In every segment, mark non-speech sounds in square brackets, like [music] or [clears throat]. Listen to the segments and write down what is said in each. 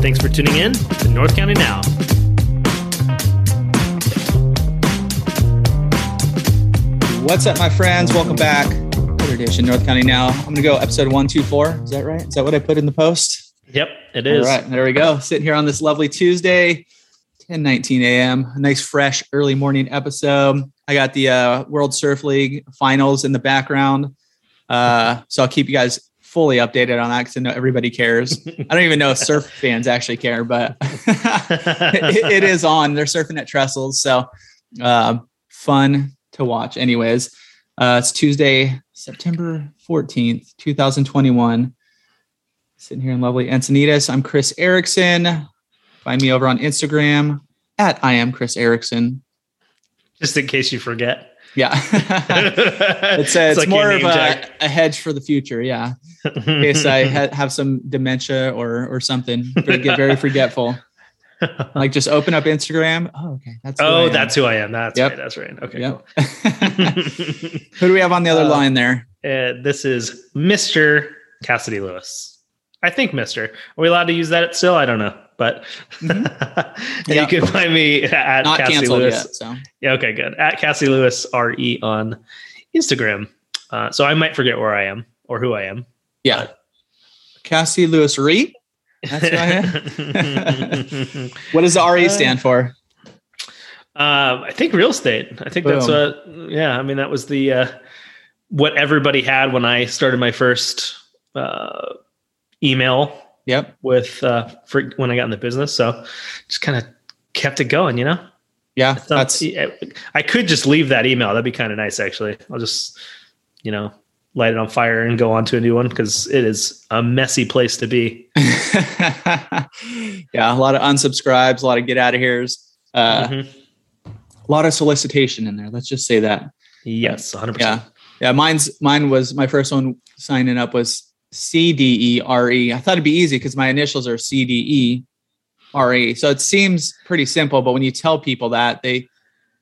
Thanks for tuning in to North County Now. What's up, my friends? Welcome back. Third edition North County Now. I'm going to go episode 124. Is that right? Is that what I put in the post? Yep, it is. All right, there we go. Sitting here on this lovely Tuesday, 10 19 a.m. A nice, fresh, early morning episode. I got the uh, World Surf League finals in the background. Uh, so I'll keep you guys fully updated on that because I know everybody cares. I don't even know if surf [laughs] fans actually care, but [laughs] it, it is [laughs] on. They're surfing at Trestles. So uh, fun to watch, anyways. Uh, it's Tuesday, September 14th, 2021 sitting here in lovely Encinitas. I'm Chris Erickson. Find me over on Instagram at I am Chris Erickson. Just in case you forget. Yeah. [laughs] it's a, it's, like more of a, a hedge for the future. Yeah. In case I ha- [laughs] have some dementia or or something, get very forgetful. Like just open up Instagram. Oh, okay. That's oh, that's who I am. That's Yep. right. That's right. Okay. Yep. cool. [laughs] who do we have on the other Uh, line there? Uh, this is Mr. Cassidy Lewis. I think Mr. Are we allowed to use that still? I don't know. But and [laughs] Yeah. you can find me at Not canceled Lewis. yet. So Yeah, okay, good. At Cassie Lewis RE on Instagram. Uh, so I might forget where I am or who I am. yeah. Cassie Lewis Re. That's who I am. [laughs] What does the RE Uh, stand for? Um, I think real estate. I think that's Boom. what. Yeah, I mean that was the uh, what everybody had when I started my first uh, email Yep. with uh, for when I got in the business. So just kind of kept it going, you know. Yeah. So, That's I could just leave that email. That'd be kind of nice, actually. I'll just you know light it on fire and go on to a new one because it is a messy place to be. [laughs] yeah, a lot of unsubscribes, a lot of get out of here's, uh, Mhm. a lot of solicitation in there. Let's just say that. Yes, 100%. Yeah, yeah. Mine's mine was my first one signing up was C D E R E. I thought it'd be easy because my initials are C D E R E. So it seems pretty simple, but when you tell people that, they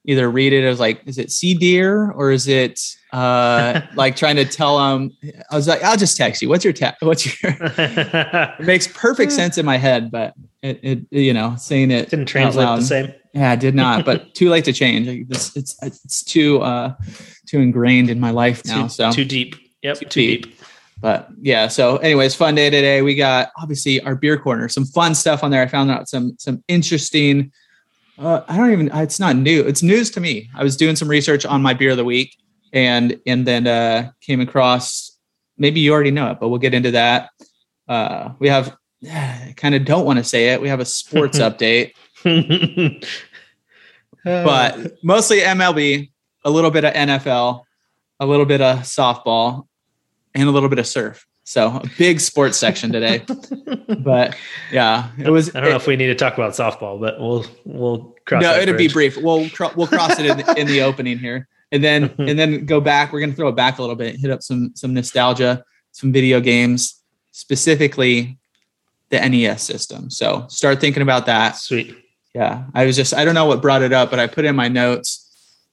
either read it as like, is it C deer or is it uh, [laughs] like trying to tell them? I was like, I'll just text you. What's your text? What's your? [laughs] It makes perfect sense in my head, but it, it you know, saying it Didn't translate loud- the same. Yeah, I did not, but [laughs] too late to change. Like, This, it's it's too uh too ingrained in my life now. Too, so, too deep. Yep, Too too, deep. deep. But yeah. So, anyways, fun day today. We got obviously our beer corner, some fun stuff on there. I found out some some interesting. Uh, I don't even. It's not new. It's news to me. I was doing some research on my beer of the week, and and then uh came across. Maybe you already know it, but we'll get into that. Uh, we have. [sighs] I kind of don't want to say it. We have a sports [laughs] update. [laughs] but mostly MLB, a little bit of NFL, a little bit of softball, and a little bit of surf. So a big sports section today. [laughs] but yeah, it was. I don't know if we need to talk about softball, but we'll we'll cross. no, that it'll be brief. We'll we'll cross it in the, in the opening here, and then [laughs] and then go back. We're gonna throw it back a little bit, hit up some some nostalgia, some video games, specifically the NES system. So start thinking about that. Sweet. yeah i was just i don't know what brought it up but i put in my notes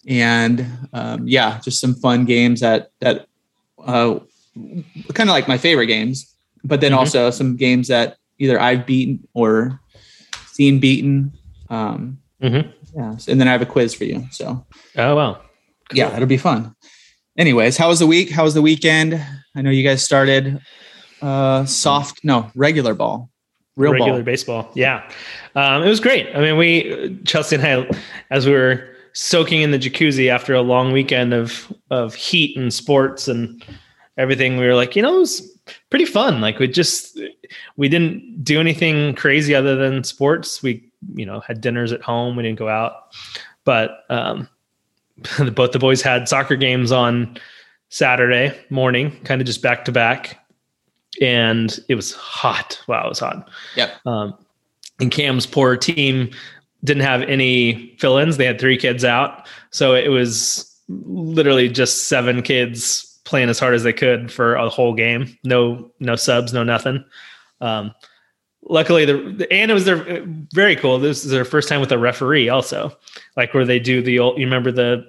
and um, yeah just some fun games that that uh, kind of like my favorite games but then Mhm. also some games that either i've beaten or seen beaten um, Mhm. yeah and then i have a quiz for you so Oh wow. yeah it'll be fun anyways how was the week how was the weekend i know you guys started uh soft no regular ball real regular ball baseball. Yeah, um, it was great. I mean, we Chelsea and I, as we were soaking in the jacuzzi after a long weekend of of heat and sports and everything, we were like, you know, it was pretty fun. Like we just we didn't do anything crazy other than sports. We you know had dinners at home. We didn't go out, but um, [laughs] both the boys had soccer games on Saturday morning, kind of just back to back. And it was hot. Wow, it was hot. Yep. Um, and Cam's poor team didn't have any fill-ins. They had three kids out, so it was literally just seven kids playing as hard as they could for a whole game. No, no subs, no nothing. Um, luckily, the and it was their very cool. This is their first time with a referee, also, like where they do the old. You remember the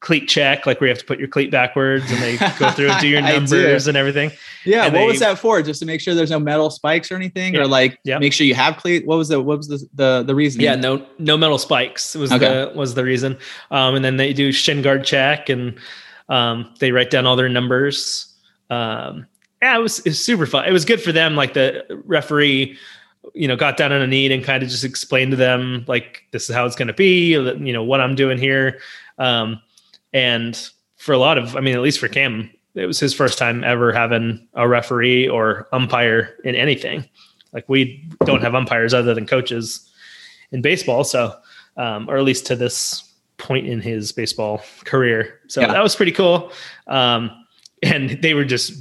cleat check, like where you have to put your cleat backwards and they go [laughs] through and do your numbers do. and everything. Yeah. And what they, was that for? Just to make sure there's no metal spikes or anything, Yeah. or like Yeah. make sure you have cleat. What was the what was the the, the reason? Yeah, no, no metal spikes was Okay. the was the reason. Um, and then they do shin guard check and um, they write down all their numbers. Um, yeah, it was, it was super fun. It was good for them. Like the referee, you know, got down on a knee and kind of just explained to them like this is how it's going to be. You know what I'm doing here. Um, and for a lot of, I mean, at least for Cam, it was his first time ever having a referee or umpire in anything. Like we don't have umpires other than coaches in baseball. So, um, or at least to this point in his baseball career. So Yeah. that was pretty cool. Um, and they were just,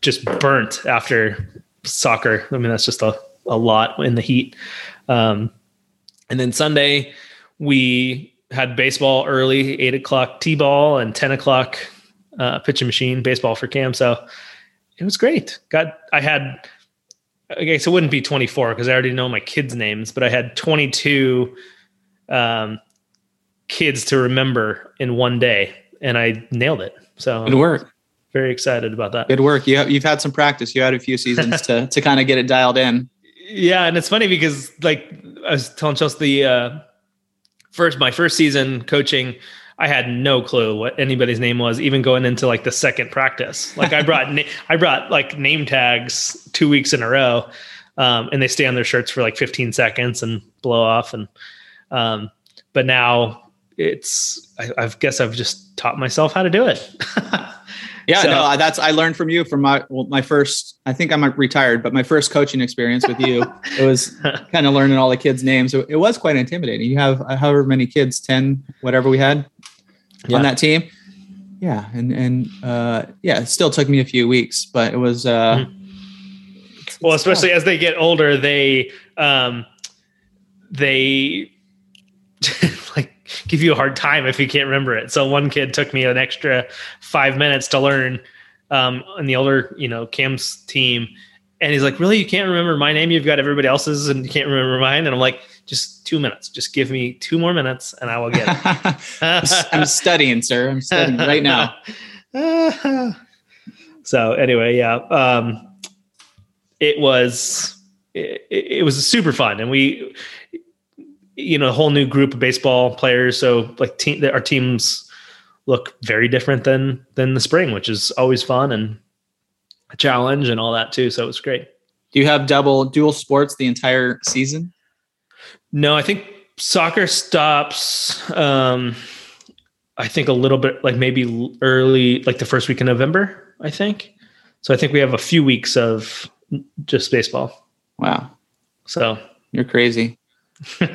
just burnt after soccer. I mean, that's just a, a lot in the heat. Um, and then Sunday we had baseball early, eight o'clock T-ball and 10 o'clock, uh, pitching machine baseball for Cam. So it was great. Got, I had, I guess it wouldn't be 24 because I already know my kids' names, but I had 22 um, kids to remember in one day, and I nailed it. So Good work. very excited about that. Good work. You have, you've had some practice. You had a few seasons to to kind of get it dialed in. Yeah, and it's funny because like I was telling Chelsea the uh, first my first season coaching, I had no clue what anybody's name was, even going into like the second practice. Like I brought [laughs] na- I brought like name tags two weeks in a row, um, and they stay on their shirts for like 15 seconds and blow off. And um, but now it's I, I guess I've just taught myself how to do it. [laughs] Yeah, So- no, that's I learned from you from my well, my first. I think I'm retired, but my first coaching experience with you, it was [laughs] kind of learning all the kids' names. It, it was quite intimidating. You have uh, however many kids, ten, whatever we had Yeah. on that team. Yeah, and and uh, yeah, it still took me a few weeks, but it was. Uh, Mhm. well especially as they get older they um they [laughs] give you a hard time if you can't remember it. So one kid took me an extra five minutes to learn um in the older you know cam's team. And he's like really? You can't remember my name? You've got everybody else's and you can't remember mine? And i'm like just two minutes. Just give me two more minutes and i will get it. [laughs] I'm [laughs] studying, sir. I'm studying right now. [laughs] so anyway, yeah, um, it was it, it was super fun, and we, you know, a whole new group of baseball players. So like team, our teams look very different than than the spring, which is always fun and a challenge and all that too. So it was great. Do you have double dual sports the entire season? No, I think soccer stops. Um, I think a little bit like maybe early, like the first week in November. I think. So I think we have a few weeks of just baseball. Wow, So you're crazy. [laughs] we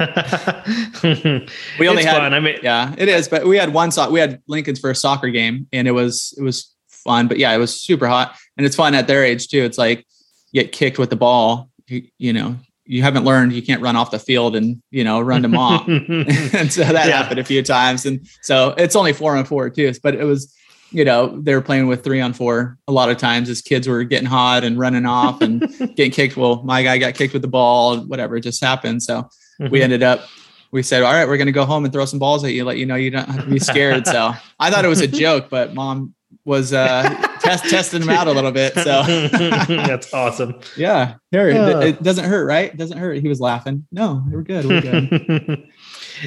only it's had- fun. I mean, Yeah, it is. But we had one so we had Lincoln's for a soccer game, and it was it was fun. But yeah, it was super hot, and it's fun at their age too. It's like you get kicked with the ball. You, you know, you haven't learned you can't run off the field and you know run to mom. [laughs] and so that Yeah. happened a few times, and so it's only four on four too. But it was. You know, they were playing with three on four a lot of times as kids were getting hot and running off and [laughs] getting kicked. Well, my guy got kicked with the ball, whatever, it just happened. So we ended up we said all right we're going to go home and throw some balls at you let you know you don't have to be scared. So i thought it was a [laughs] joke but mom was uh test testing him out a little bit so. [laughs] That's awesome. yeah. Here it, Yeah. it doesn't hurt right? It doesn't hurt. He was laughing. No we're good we're good. [laughs]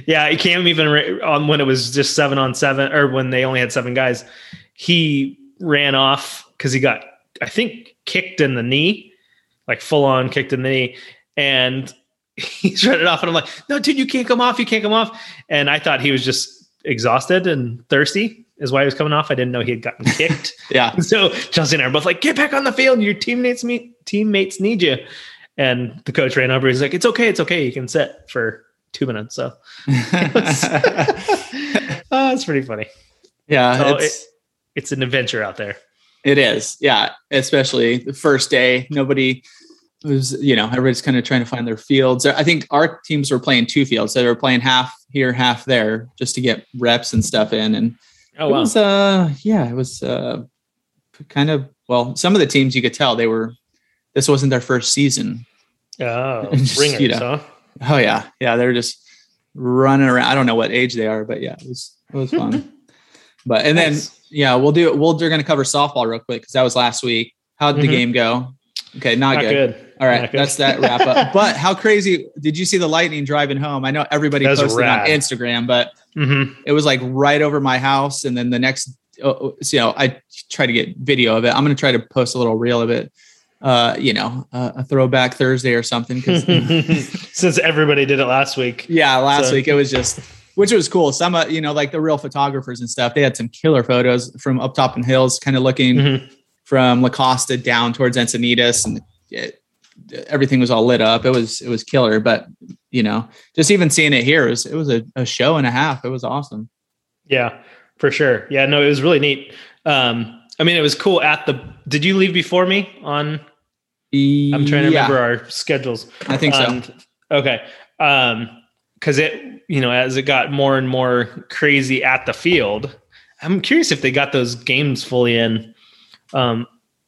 Yeah, he came even ra- on when it was just seven on seven, or when they only had seven guys. He ran off because he got, I think, kicked in the knee, like full on kicked in the knee, and he shut it off. And I'm like, "No, dude, you can't come off. You can't come off." And I thought he was just exhausted and thirsty, is why he was coming off. I didn't know he had gotten [laughs] kicked. yeah [laughs] so Chelsea and I are both like, "Get back on the field. Your teammates me teammates need you." And the coach ran over. He's like, "It's okay. It's okay. You can sit for two minutes." So [laughs] oh, it's pretty funny. yeah So it's It's an adventure out there. it is yeah especially the first day nobody it was you know everybody's kind of trying to find their fields. I think our teams were playing two fields, so they were playing half here, half there, just to get reps and stuff in. And Oh it wow. was uh yeah, it was uh kind of well, some of the teams you could tell they were this wasn't their first season. oh, [laughs] just, ringers, you know. huh? Oh yeah, yeah, they're just running around. I don't know what age they are, but yeah, it was it was fun. [laughs] but and Nice. then yeah, we'll do it. We'll we're gonna cover softball real quick because that was last week. How did the Mhm. game go? Okay, not, Not good. good. All right, that's that wrap up. [laughs] But how crazy did you see the lightning driving home? I know everybody That was posted rad. on Instagram, but hmm it was like right over my house. And then the next, uh, so, you know, I try to get video of it. I'm going to try to post a little reel of it. Uh, you know, uh, a throwback Thursday or something. 'cause- [laughs] [laughs] Since everybody did it last week. yeah, last So- week it was just, which was cool. Some, uh, you know, like the real photographers and stuff. They had some killer photos from up top in hills, kind of looking Mhm. from La Costa down towards Encinitas, and it, everything was all lit up. It was it was killer. But you know, just even seeing it here it was it was a, a show and a half. It was awesome. Yeah, for sure. Yeah, no, it was really neat. Um, I mean, it was cool at the. Did you leave before me on? I'm trying to Yeah, remember our schedules. I think so. Um, okay. Um, because it, you know, as it got more and more crazy at the field, I'm curious if they got those games fully in. Um,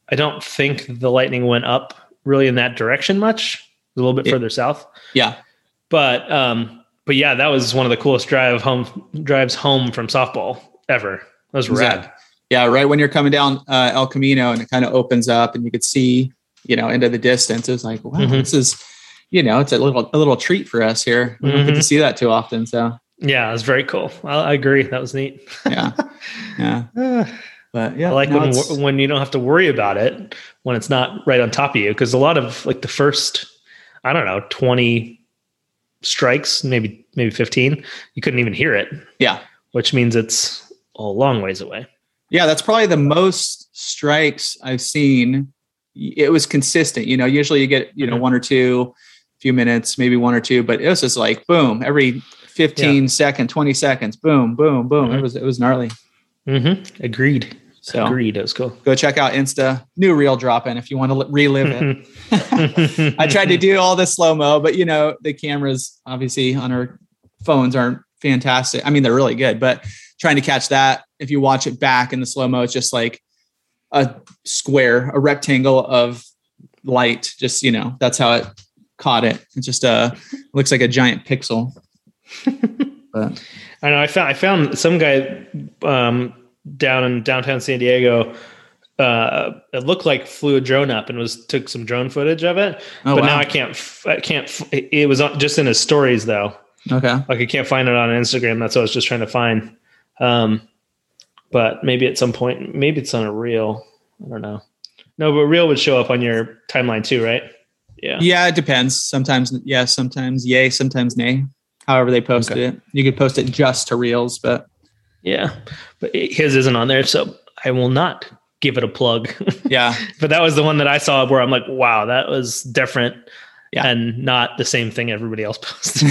I don't think the Lightning went up really in that direction much. A little bit Yeah. further south, yeah, but um, but yeah, that was one of the coolest drive home drives home from softball ever. That was rad. Exactly. yeah. Right when you're coming down uh, El Camino and it kind of opens up and you could see, you know, into the distance. It was like, wow, Mhm. this is, you know, it's a little a little treat for us here. We don't get to Mhm. see that too often. So Yeah, it was very cool. I, I agree. That was neat. yeah, [laughs] yeah. But yeah, I like no, when when you don't have to worry about it when it's not right on top of you because a lot of like the first I don't know 20 strikes maybe maybe 15 you couldn't even hear it yeah. which means it's a long ways away. Yeah, that's probably the most strikes I've seen. It was consistent. You know, usually you get, you know, Mhm. one or two, few minutes, maybe one or two, but it was just like boom, every fifteen 15 second, 20 seconds, boom, boom, boom. It Mhm. was it was gnarly. Mm-hmm. Agreed. So Agreed. That was cool. go check out Insta, new reel drop in if you want to relive it. [laughs] I tried to do all the slow mo, but you know, the cameras obviously on our phones aren't fantastic. I mean, they're really good, but trying to catch that, if you watch it back in the slow mo, it's just like a square, a rectangle of light. Just, you know, that's how it caught it. It just uh looks like a giant pixel. [laughs] but I know. I found I found some guy um, down in downtown San Diego. Uh, it looked like flew a drone up and was took some drone footage of it. oh but wow. now I can't. I can't. It it was just in his stories though. okay. Like I can't find it on Instagram. That's what I was just trying to find. Um, but maybe at some point, maybe it's on a reel. I don't know. No, but reel would show up on your timeline too, right? Yeah. Yeah, it depends. Sometimes yeah, sometimes yay, sometimes nay. However they posted Okay. it. You could post it just to reels, but Yeah. But his isn't on there, so I will not give it a plug. [laughs] yeah. but that was the one that I saw where I'm like, wow, that was different. Yeah. And not the same thing everybody else [laughs] posted.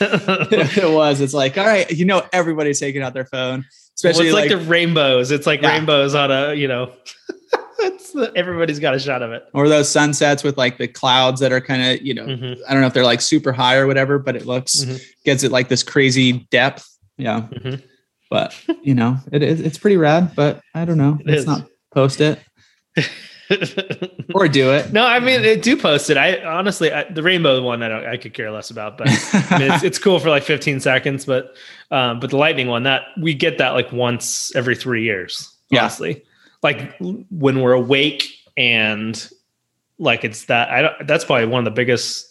it was. It's like, all right, you know, everybody's taking out their phone, especially well, it's like, like, the rainbows. It's like Yeah. rainbows on a, you know, [laughs] it's the, everybody's got a shot of it. or those sunsets with like the clouds that are kind of, you know, Mhm. I don't know if they're like super high or whatever, but it looks Mhm. gives it like this crazy depth. Yeah, Mhm. but you know, it is it's pretty rad. But I don't know. It Let's is. not post it [laughs] or do it. no, I mean, it do post it. I honestly, I, the rainbow one, I don't, I could care less about, but I mean, it's, it's cool for like 15 seconds, but, um, but the lightning one that we get that like once every three years, Yeah. honestly, like when we're awake and like, it's that, I don't, that's probably one of the biggest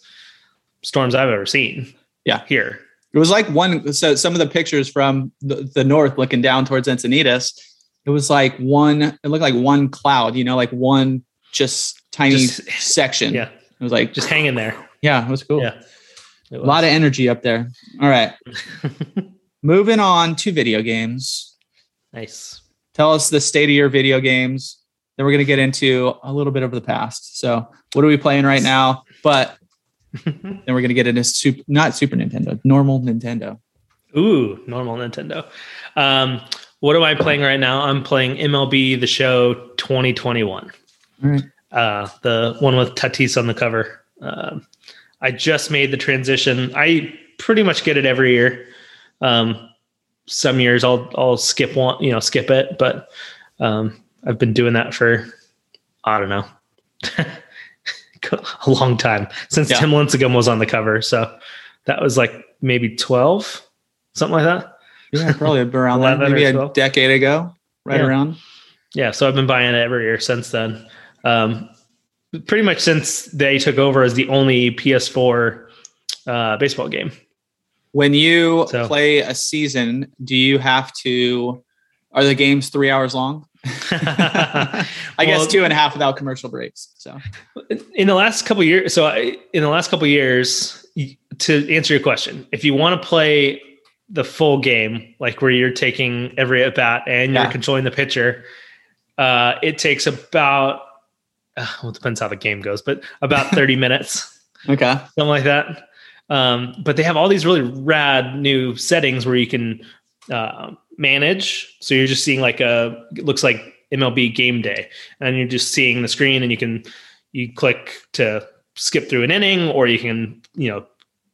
storms I've ever seen. Yeah. Here. It was like one. So some of the pictures from the, the north looking down towards Encinitas, it was like one. It looked like one cloud. You know, like one just tiny Just- section. [laughs] Yeah. It was like Just hanging there. yeah, it was cool. Yeah. A lot of energy up there. All right. [laughs] Moving on to video games. nice. Tell us the state of your video games. Then we're going to get into a little bit of the past. So, what are we playing right now? But then we're going to get into super, not Super Nintendo, normal Nintendo. Ooh, normal Nintendo. Um, what am I playing right now? I'm playing MLB The Show 2021. All right. uh, the one with Tatis on the cover. Uh, I just made the transition. I pretty much get it every year. Um, some years I'll I'll skip one, you know, skip it, but um, I've been doing that for I don't know [laughs] [laughs] a long time since Yeah. Tim Lincecum was on the cover. So that was like maybe twelve, something like that. Yeah, probably [laughs] around that, 11 or maybe a 12. decade ago, right Yeah. around. Yeah, so I've been buying it every year since then. Um, pretty much since they took over as the only PS4 uh, baseball game. When you So- play a season, do you have to? Are the games three hours long? [laughs] [laughs] I guess two and a half without commercial breaks. So in the last couple years so I, in the last couple years to answer your question if you want to play the full game like where you're taking every at bat and you're Yeah. controlling the pitcher uh, it takes about uh, well it depends how the game goes but about [laughs] 30 minutes okay, something like that um, but they have all these really rad new settings where you can uh, manage. So you're just seeing like a looks like mlb game day. And you're just seeing the screen and you can you click to skip through an inning or you can you know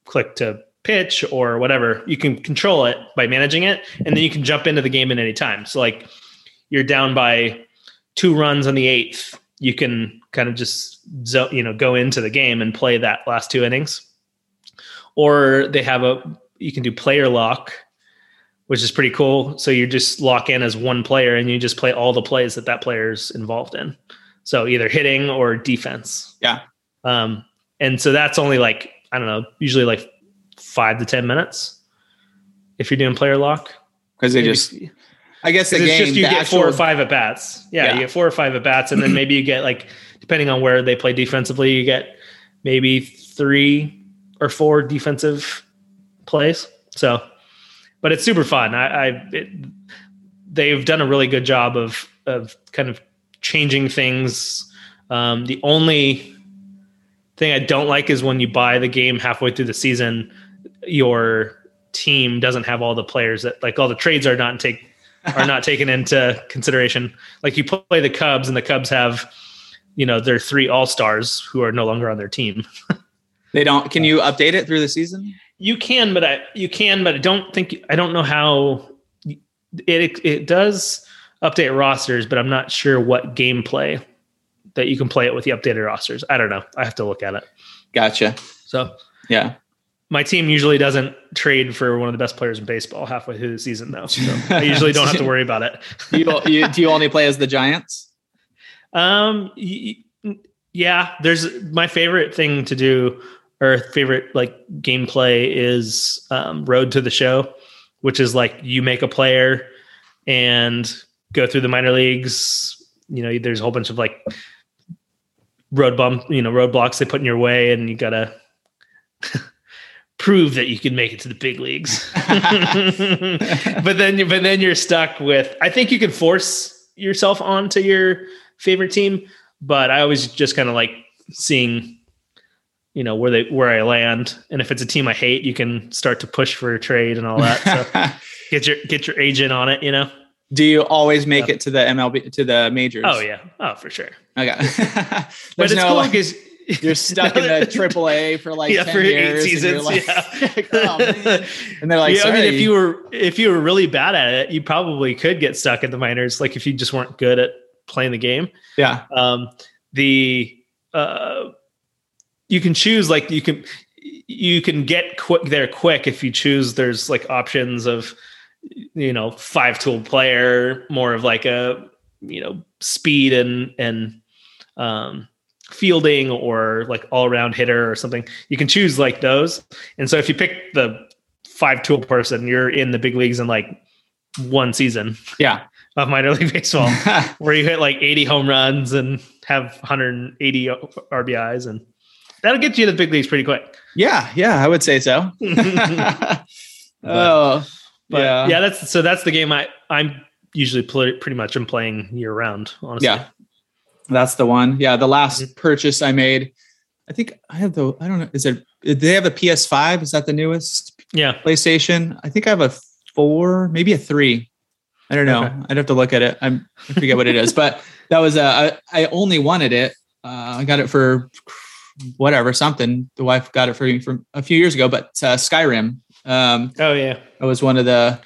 click to pitch or whatever. You can control it by managing it and then you can jump into the game at any time. So like you're down by two runs on the eighth you can kind of just you know go into the game and play that last two innings. Or they have a you can do player lock which is pretty cool so you just lock in as one player and you just play all the plays that that player's involved in so either hitting or defense Yeah. um and so that's only like i don't know usually like five to ten minutes if you're doing player lock because they Maybe- just. I guess the 'cause it's game. just you get four or five at bats. Yeah, Yeah. you get four or five at bats, and then maybe you get like, depending on where they play defensively, you get maybe three or four defensive plays. So, but it's super fun. I, I it, they've done a really good job of of kind of changing things. Um, the only thing I don't like is when you buy the game halfway through the season, your team doesn't have all the players that like all the trades are not take are not [laughs] taken into consideration. Like you play the Cubs and the Cubs have, you know, their three all stars who are no longer on their team. [laughs] They don't. Can you update it through the season? You can, but I you can, but I don't think I don't know how it it does update rosters, but I'm not sure what gameplay that you can play it with the updated rosters. I don't know. I have to look at it. Gotcha. So Yeah. my team usually doesn't trade for one of the best players in baseball halfway through the season, though. So I usually don't have to worry about it. Do [laughs] you, you, do you only play as the Giants? Um, yeah, there's my favorite thing to do or favorite like gameplay is um, Road to the Show, which is like you make a player and go through the minor leagues. You know, there's a whole bunch of like road bump, you know, roadblocks they put in your way, and you gotta [laughs] prove that you can make it to the big leagues. [laughs] but then, but then you're stuck with. I think you can force yourself onto your favorite team, but I always just kind of like seeing, you know, where they where I land, and if it's a team I hate, you can start to push for a trade and all that. So [laughs] get your get your agent on it, you know. do you always make Yeah. it to the MLB to the majors? Oh yeah, oh for sure. Okay. [laughs] But it's no cool like, you're stuck in [laughs] the triple A for like yeah 10 for years eight seasons. like- yeah. oh. And they're like, yeah, I mean, if you were if you were really bad at it, you probably could get stuck at the minors. Like if you just weren't good at playing the game. yeah, Um, the uh, you can choose like you can you can get quick there quick if you choose. There's like options of you know five tool player, more of like a you know speed and and um, fielding or like all around hitter or something. You can choose like those. And so if you pick the five tool person, you're in the big leagues in like one season yeah. of minor league [laughs] baseball [laughs] where you hit like 80 home runs and have 180 RBIs and that'll get you to the big leagues pretty quick. yeah, yeah, I would say so. [laughs] [laughs] oh, But yeah. yeah. that's so that's the game I I'm usually pl- pretty much I'm playing year round. Honestly, Yeah. That's the one. Yeah, the last Mm-hmm. purchase I made. I think I have the. I don't know. Is it? Do they have a PS5? Is that the newest yeah. PlayStation? I think I have a four, maybe a three. I don't know. Okay. I'd have to look at it. I'm, I forget what it is, but that was a. I, I only wanted it uh, I got it for whatever something. The wife got it for me from a few years ago, but uh, Skyrim. Um, Oh yeah. it was one of the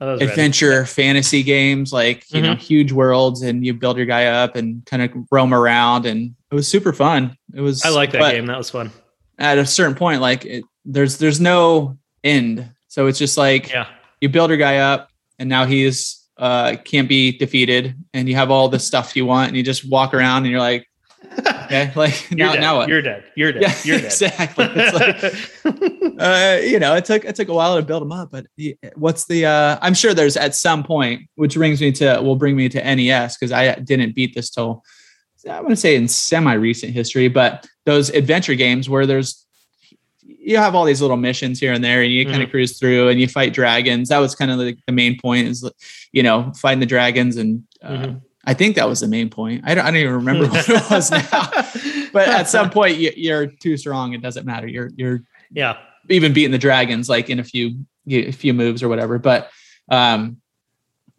Oh, that was rad. adventure fantasy games, like you know, huge worlds, and you build your guy up and kind of roam around, and it was super fun. It was. I like that game. That was fun. At a certain point, like it, there's there's no end, so it's just like Yeah. you build your guy up, and now he's uh can't be defeated, and you have all the stuff you want, and you just walk around, and you're like, okay, [laughs] like You're now dead. now what? You're dead. You're dead. Yeah, You're dead. [laughs] exactly. It's like, [laughs] uh, you know, it took it took a while to build them up, but what's the? Uh, I'm sure there's at some point, which brings me to will bring me to NES because I didn't beat this till I want to say in semi recent history, but those adventure games where there's you have all these little missions here and there, and you kind of cruise through and you fight dragons. That was kind of the, the main point is you know fighting the dragons and. Uh, Mhm. I think that was the main point. I don't, I don't even remember what it was [laughs] now. But at some point, you, you're too strong. It doesn't matter. You're you're yeah. even beating the dragons like in a few a few moves or whatever. But um,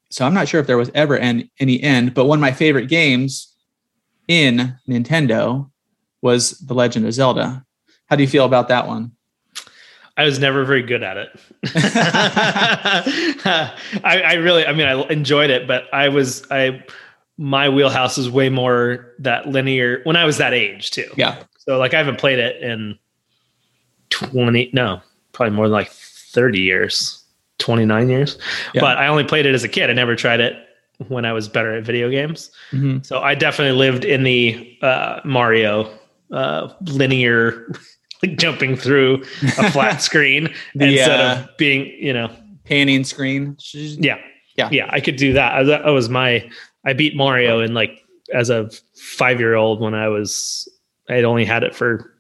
so I'm not sure if there was ever an, any end. But one of my favorite games in Nintendo was The Legend of Zelda. How do you feel about that one? I was never very good at it. [laughs] [laughs] I, I really, I mean, I enjoyed it, but I was, I, my wheelhouse is way more that linear when I was that age too. Yeah, So like I haven't played it in 20, no, probably more than like 30 years, 29 years. Yeah. But I only played it as a kid. I never tried it when I was better at video games. Mhm. So I definitely lived in the uh, Mario uh, linear, [laughs] like jumping through a flat [laughs] screen The, instead uh, of being, you know, panning screen. yeah, Yeah. yeah. I could do that. I, that was my. I beat Mario in like as a five year old when I was. I had only had it for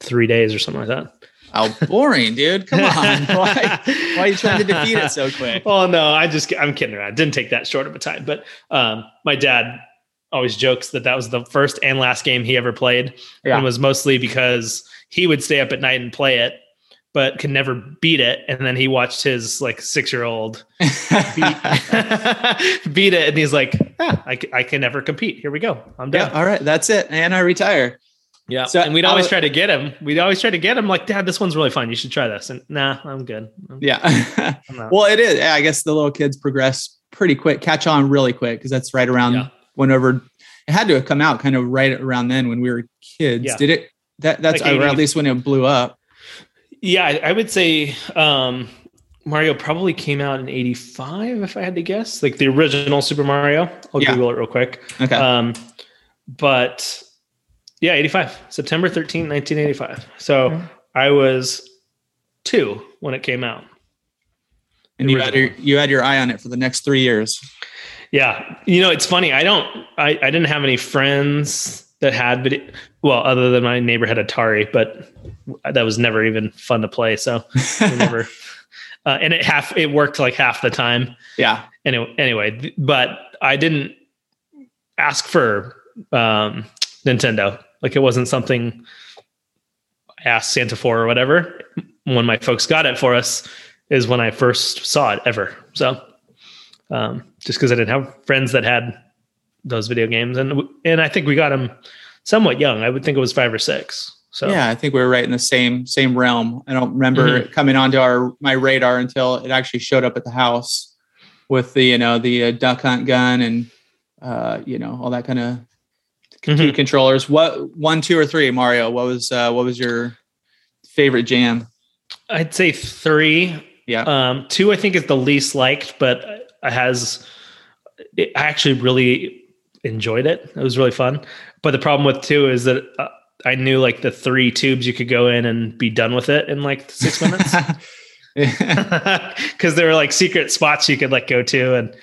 three days or something like that. How boring, dude! Come on, [laughs] why, why are you trying to defeat it so quick? [laughs] Oh no, I just I'm kidding around. It didn't take that short of a time, but um, my dad always jokes that that was the first and last game he ever played, Yeah. and was mostly because he would stay up at night and play it, but could never beat it. And then he watched his like six year old beat, [laughs] beat it, and he's like, ah, I, I can never compete. Here we go. I'm done. yeah, all right, that's it, and I retire. Yeah. So and we'd always try to get him. We'd always try to get him. Like, Dad, this one's really fun. You should try this. And nah, I'm good. I'm- Yeah. [laughs] I'm well, it is. I guess the little kids progress pretty quick, catch on really quick because that's right around Yeah. whenever it had to have come out, kind of right around then when we were kids. Yeah. Did it? That that's Like or at least when it blew up. Yeah, I, I would say um, Mario probably came out in '85, if I had to guess. Like the original Super Mario. I'll Yeah. Google it real quick. Okay. Um, but yeah, 85, September 13, 1985. So. I was two when it came out. and you had your you had your eye on it for the next three years. Yeah, you know, it's funny. I don't. I, I didn't have any friends that had video. Well, other than my neighbor had Atari, but that was never even fun to play. So [laughs] never. Uh, and it half it worked like half the time. yeah. Anyway, anyway, but I didn't ask for um, Nintendo. Like it wasn't something I asked Santa for or whatever. When my folks got it for us is when I first saw it ever. So um, just because I didn't have friends that had those video games, and and I think we got them somewhat young. I would think it was five or six. So Yeah, I think we were right in the same same realm. I don't remember Mm-hmm. it coming onto our my radar until it actually showed up at the house with the you know the uh, duck hunt gun and uh, you know all that kind of Mhm. controllers. What one, two, or three? Mario. What was uh, what was your favorite jam? I'd say three. Yeah. Um, two, I think, is the least liked, but has. It, I actually really enjoyed it. It was really fun. But the problem with two is that uh, I knew like the three tubes you could go in and be done with it in like six minutes [laughs] [laughs] because there were like secret spots you could like go to and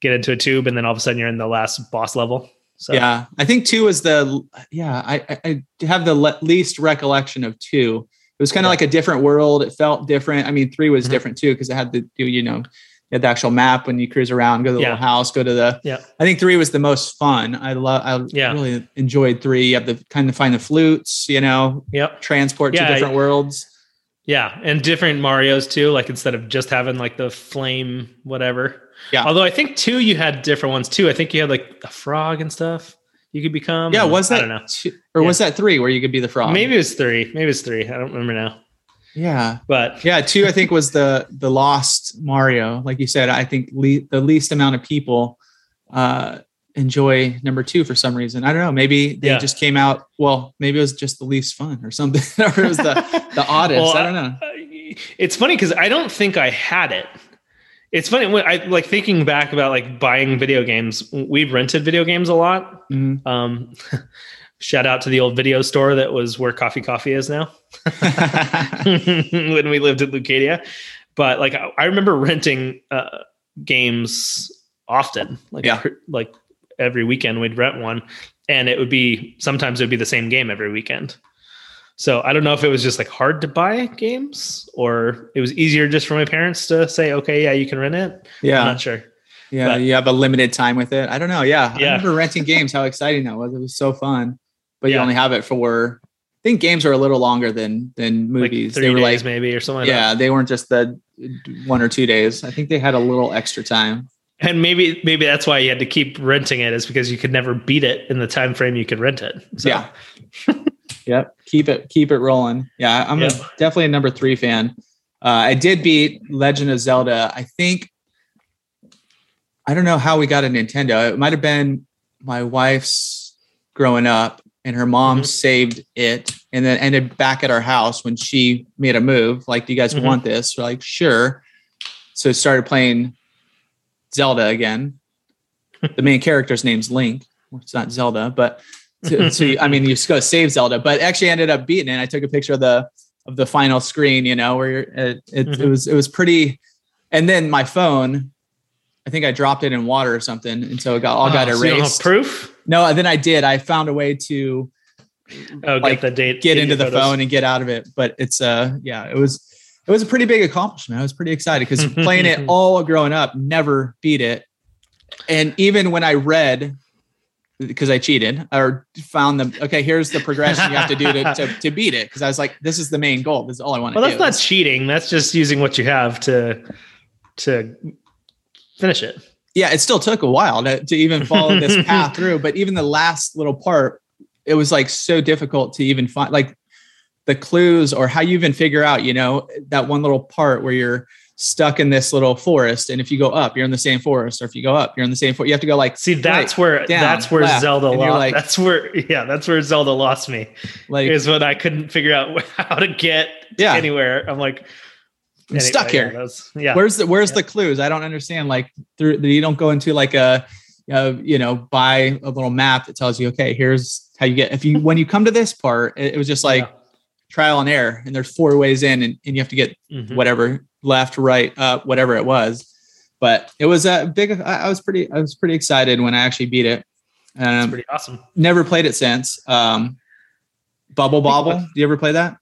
get into a tube, and then all of a sudden you're in the last boss level. So yeah, I think two was the yeah. I I, have the le- least recollection of two. It was kind of Yeah. like a different world. It felt different. I mean, three was Mhm. different too because it had the you you know you had the actual map when you cruise around, go to the Yeah. little house, go to the. Yeah. I think three was the most fun. I love. I Yeah. really enjoyed three. You have to kind of find the flutes. You know, Yep. transport Yeah, to different worlds. Yeah, and different Mario's too. Like instead of just having like the flame, whatever. Yeah. Although I think two you had different ones too. I think you had like a frog and stuff. you could become. Yeah, was that I don't know. two- or was that three where you could be the frog? Maybe it was three. Maybe it was three. I don't remember now. Yeah. But Yeah, two I think was the the lost Mario. Like you said, I think le- the least amount of people uh enjoy number two for some reason. I don't know. Maybe they Yeah. just came out. Well, maybe it was just the least fun or something, [laughs] or it was the the oddest. Well, I don't know. it's funny because I don't think I had it. It's funny when I like thinking back about like buying video games. We've rented video games a lot. Mhm. Um, [laughs] shout out to the old video store that was where Coffee Coffee is now. [laughs] when we lived at Leucadia. But like I, I remember renting uh, games often. Like Yeah. like every weekend we'd rent one, and it would be sometimes it would be the same game every weekend. So I don't know if it was just like hard to buy games or it was easier just for my parents to say, okay, yeah, you can rent it. I'm yeah, not sure. yeah. but- you have a limited time with it. I don't know. Yeah, I Yeah. remember renting games. How exciting that was! It was so fun. But you only have it for. I think games are a little longer than than movies. Like three they were days like maybe or something like yeah, that. they weren't just the one or two days. I think they had a little extra time. And maybe maybe that's why you had to keep renting it is because you could never beat it in the time frame you could rent it. So, Yeah. [laughs] yep. Keep it keep it rolling. Yeah, I'm a, definitely a number three fan. Uh, I did beat Legend of Zelda. I think I don't know how we got a Nintendo. It might have been my wife's growing up, and her mom Mhm. saved it, and then ended back at our house when she made a move. Like, do you guys Mhm. want this? We're like, sure. So started playing Zelda again. [laughs] the main character's name's Link. It's not Zelda, but so, so you- I mean, you just go save Zelda, but actually ended up beating it. I took a picture of the of the final screen, you know, where you're, it it, it Mhm. was it was pretty. And then my phone, I think I dropped it in water or something, and so it got all got Oh, so you don't have erased. proof? No, then I did. I found a way to Oh, Like, get the date. get into the photos. phone and get out of it. But it's uh yeah, it was it was a pretty big accomplishment. I was pretty excited because [laughs] playing it all growing up, never beat it. And even when I read because I cheated or found them, okay, here's the progression you have to do to, to, to beat it. Because I was like, this is the main goal. This is all I want to do. Well, do. that's not cheating. That's just using what you have to to finish it. Yeah, it still took a while to, to even follow this [laughs] path through. But even the last little part, it was like so difficult to even find like the clues or how you even figure out, you know, that one little part where you're stuck in this little forest. And if you go up, you're in the same forest. Or if you go up, you're in the same forest. You have to go like, See, that's Right, where down, that's where left, Zelda and lost. like- that's where yeah, that's where Zelda lost me. like, is when I couldn't figure out [laughs] how to get Yeah. anywhere. I'm like I'm stuck here. that was- yeah. where's the, where's Yeah. the clues? I don't understand. Like through, you don't go into like a, uh, you know, buy a little map that tells you, okay, here's how you get, if you, when you come to this part, it, it was just like, trial and error and there's four ways in and, and you have to get Yeah. Mhm. whatever left right up whatever it was but it was a big I, I was pretty i was pretty excited when i actually beat it um, pretty awesome. never played it since um bubble bobble do you ever play that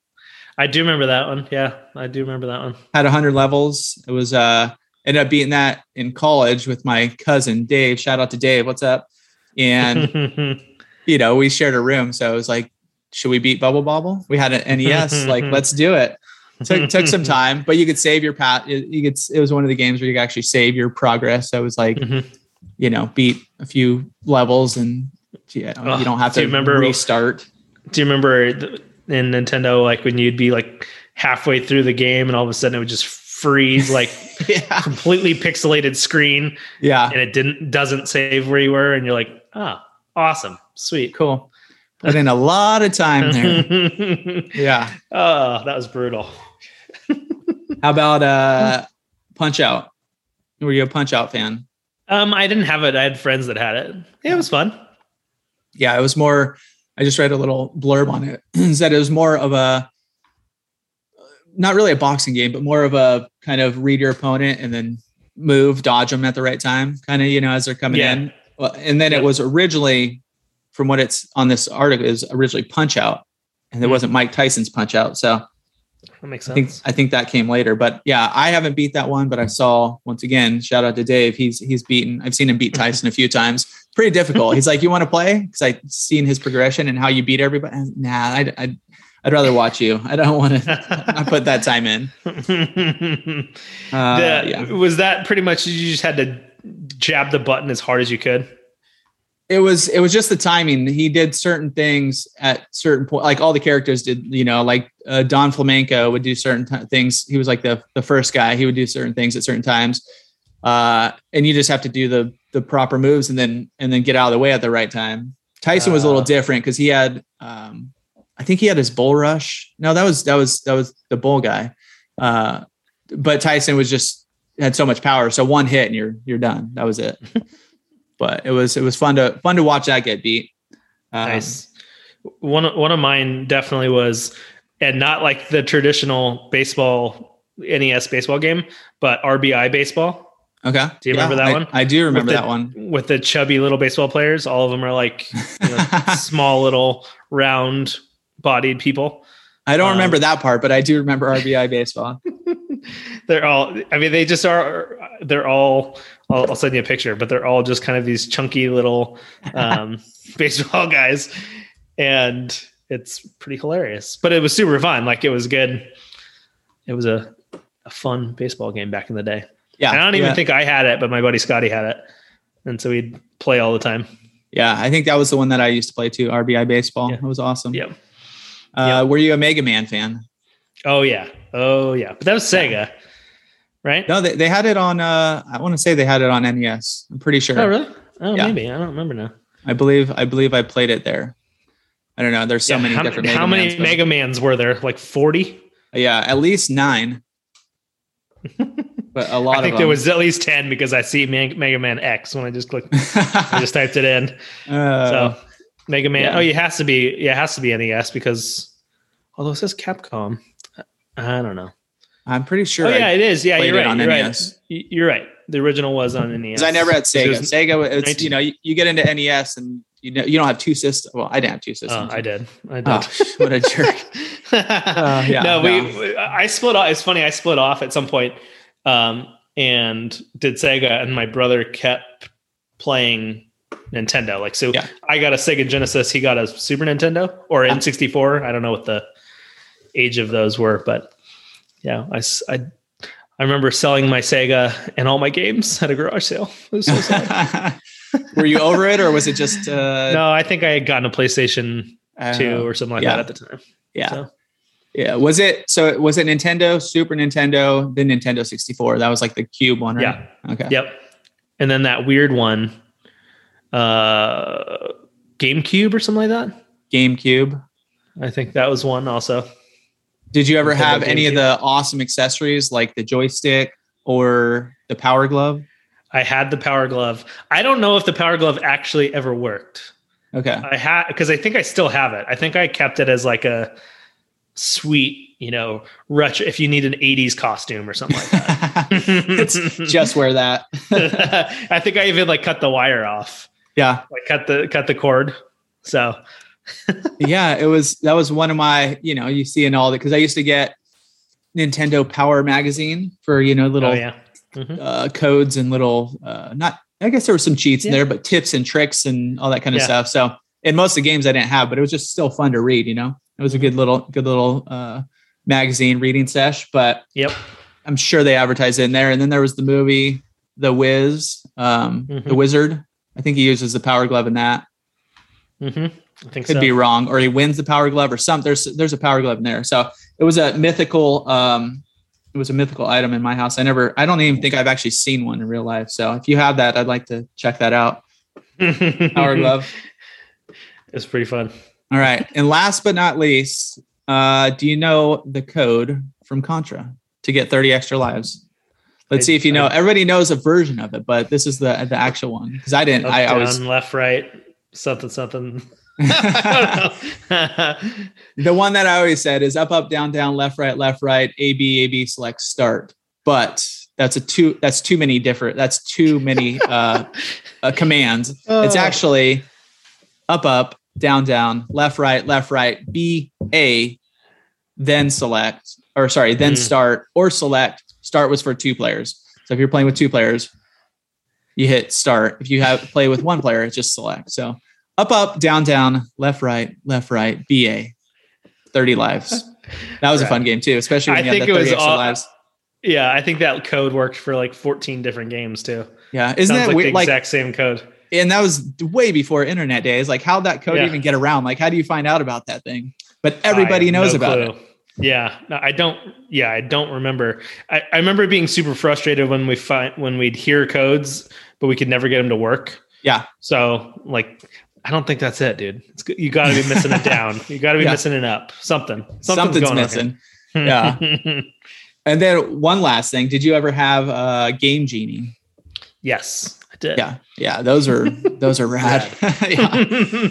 I do remember that one. Yeah, I do remember that one. had 100 levels it was uh ended up beating that in college with my cousin dave shout out to dave what's up and [laughs] you know we shared a room so it was like should we beat bubble bobble we had an nes like [laughs] let's do it took took some time, but you could save your path. You could. It was one of the games where you could actually save your progress. So it was like Mhm. you know beat a few levels and yeah, Oh, you don't have do to remember- restart. Do you remember th- in Nintendo, like when you'd be like halfway through the game and all of a sudden it would just freeze, like [laughs] yeah, completely pixelated screen, yeah, and it didn't doesn't save where you were, and you're like, ah, awesome, sweet. cool. Put in a lot of time there. [laughs] Yeah. oh, that was brutal. [laughs] How about uh Punch Out? Were you a Punch Out fan? Um, I didn't have it. I had friends that had it. Yeah, it was fun. yeah, it was more. I just read a little blurb on it. it [clears throat] said it was more of a, not really a boxing game, but more of a kind of read your opponent and then move, dodge them at the right time, kind of you know as they're coming Yeah. in. Well, and then Yeah. it was originally, from what it's on this article, is originally Punch Out, and it Mhm. wasn't Mike Tyson's Punch Out. So That makes I think sense. I think that came later. But yeah, I haven't beat that one, but I saw once again. Shout out to Dave. He's he's beaten. I've seen him beat [laughs] Tyson a few times. Pretty difficult. He's like, "You want to play?" Because I've seen his progression and how you beat everybody. Nah, I'd I'd, I'd rather watch you. I don't want to. I put that time in. [laughs] Uh, The- yeah. Was that pretty much you just had to jab the button as hard as you could? it was it was just the timing. He did certain things at certain point, like all the characters did. You know, like uh, Don Flamenco would do certain t- things. He was like the the first guy. He would do certain things at certain times, uh, and you just have to do the the proper moves and then and then get out of the way at the right time. Tyson was a little Uh. different because he had, um, I think he had his bull rush. No, that was that was that was the bull guy, uh, but Tyson was just had so much power. So one hit and you're you're done. That was it. [laughs] but it was it was fun to fun to watch that get beat. Um, Nice. One one of mine definitely was, and not like the traditional baseball NES baseball game, but RBI baseball Okay. Do you remember that I- one? I do remember the- that one. with the chubby little baseball players. All of them are like you know, [laughs] small little round bodied people. I don't um, remember that part, but I do remember RBI baseball. [laughs] They're all. I mean, they just are. They're all. I'll, I'll send you a picture, but they're all just kind of these chunky little um, [laughs] baseball guys, and it's pretty hilarious. But it was super fun. Like it was good. It was a, a fun baseball game back in the day. Yeah. And I don't even yeah. think I had it, but my buddy Scotty had it, and so we'd play all the time. Yeah, I think that was the one that I used to play too. RBI baseball. Yeah. It was awesome. Yep. Uh, Were you a Mega Man fan? Oh yeah. Oh yeah. But that was Sega, right? No, they, they had it on. Uh, I want to say they had it on NES. I'm pretty sure. Oh really? Oh Yeah. maybe. I don't remember now. I believe. I believe I played it there. I don't know. There's so Yeah, many how, different. how many Mans, Mega Mans were there? Like forty? Yeah, at least nine. [laughs] but a lot I think of there was at least ten because I see Meg- Mega Man X when I just clicked. [laughs] I just typed it in. [laughs] Uh, So Mega Man. yeah. Oh, it has to be. Yeah, it has to be NES because although it says Capcom, I don't know. I'm pretty sure. oh yeah, it is. Yeah, you're right. on You're right. NES. Y- You're right. The original was on NES. because I never had Sega. was- Sega, it's 19 you know, you, you get into NES and you know you don't have two systems. Well, I didn't have two Oh, systems. I did. I did. Oh, [laughs] what a jerk. Uh, yeah, no, no. we- I split off. It's funny. I split off at some point, um, and did Sega, and my brother kept playing Nintendo. Like, so Yeah. I got a Sega Genesis. He got a Super Nintendo or Ah. N64. I don't know what the age of those were, but yeah, I I remember selling my Sega and all my games at a garage sale. So. [laughs] Were you over it, or was it just? Uh, no, I think I had gotten a PlayStation uh, 2 or something like yeah. that at the time. yeah, So, yeah. Was it? So was it Nintendo, Super Nintendo, then Nintendo 64? That was like the cube one, right? yeah. Okay. Yep. And then that weird one, uh, GameCube or something like that. GameCube. I think that was one also. Did you ever Nintendo have any of the awesome accessories like the joystick or the Power Glove? I had the Power Glove. I don't know if the Power Glove actually ever worked. Okay. I had because I think I still have it. I think I kept it as like a sweet, you know, retro. If you need an '80s costume or something like that. [laughs] it's just wear that. [laughs] I think I even like cut the wire off, yeah. like cut the cut the cord. So [laughs] yeah, it was that was one of my, you know, you see in all the because I used to get Nintendo Power magazine for, you know, little oh yeah, Mhm. uh, codes and little uh, not I guess there were some cheats in there, but tips and tricks and all that kind of Yeah. stuff. So in most of the games I didn't have, but it was just still fun to read, you know. It was a good little good little uh, magazine reading sesh, but yep. I'm sure they advertised it in there. And then there was the movie The Wiz, um, Mhm. The Wizard. I think he uses the power glove in that. hmm I think so. Could so. be wrong, or he wins the power glove or something. There's there's a power glove in there. So it was a mythical um it was a mythical item in my house. I never I don't even think I've actually seen one in real life. So if you have that, I'd like to check that out. [laughs] Power glove. It's pretty fun. All right. And last but not least, uh, do you know the code from Contra to get 30 extra lives? Let's I- see if you know. I- Everybody knows a version of it, but this is the the actual one because I didn't. Up, I, I down, left, right, something, something. I don't know. the one that I always said is up, up, down, down, left, right, left, right, A, B, A, B, select, start. But that's a two. That's too many different. That's too many uh, [laughs] uh, commands. It's Oh. actually up, up, down, down, left, right, left, right, B, A, then select, or sorry, then Hmm. start or select. Start was for two players. So if you're playing with two players, you hit start. If you have play with one player, it's just select. So up, up, down, down, left, right, left, right, BA, 30 lives. [laughs] That was a fun game too, especially when I you had it 30 was extra all- lives. yeah, I think that code worked for like 14 different games too. Yeah. Isn't Sounds it like weird? the Like exact same code. And that was way before internet days. Like, how'd that code Yeah. even get around? Like, how do you find out about that thing? But everybody knows no about clue. it. Yeah, no, I don't. Yeah, I don't remember. I, I remember being super frustrated when we find when we'd hear codes, but we could never get them to work. Yeah. So like, I don't think that's it, dude. It's good. You got to be missing it down. [laughs] You got to be Yeah. missing it up. Something. Something's, going missing. [laughs] Yeah. And then one last thing: Did you ever have a game genie? yes, did. Yeah, yeah. Those are those are rad. [laughs] [laughs] yeah,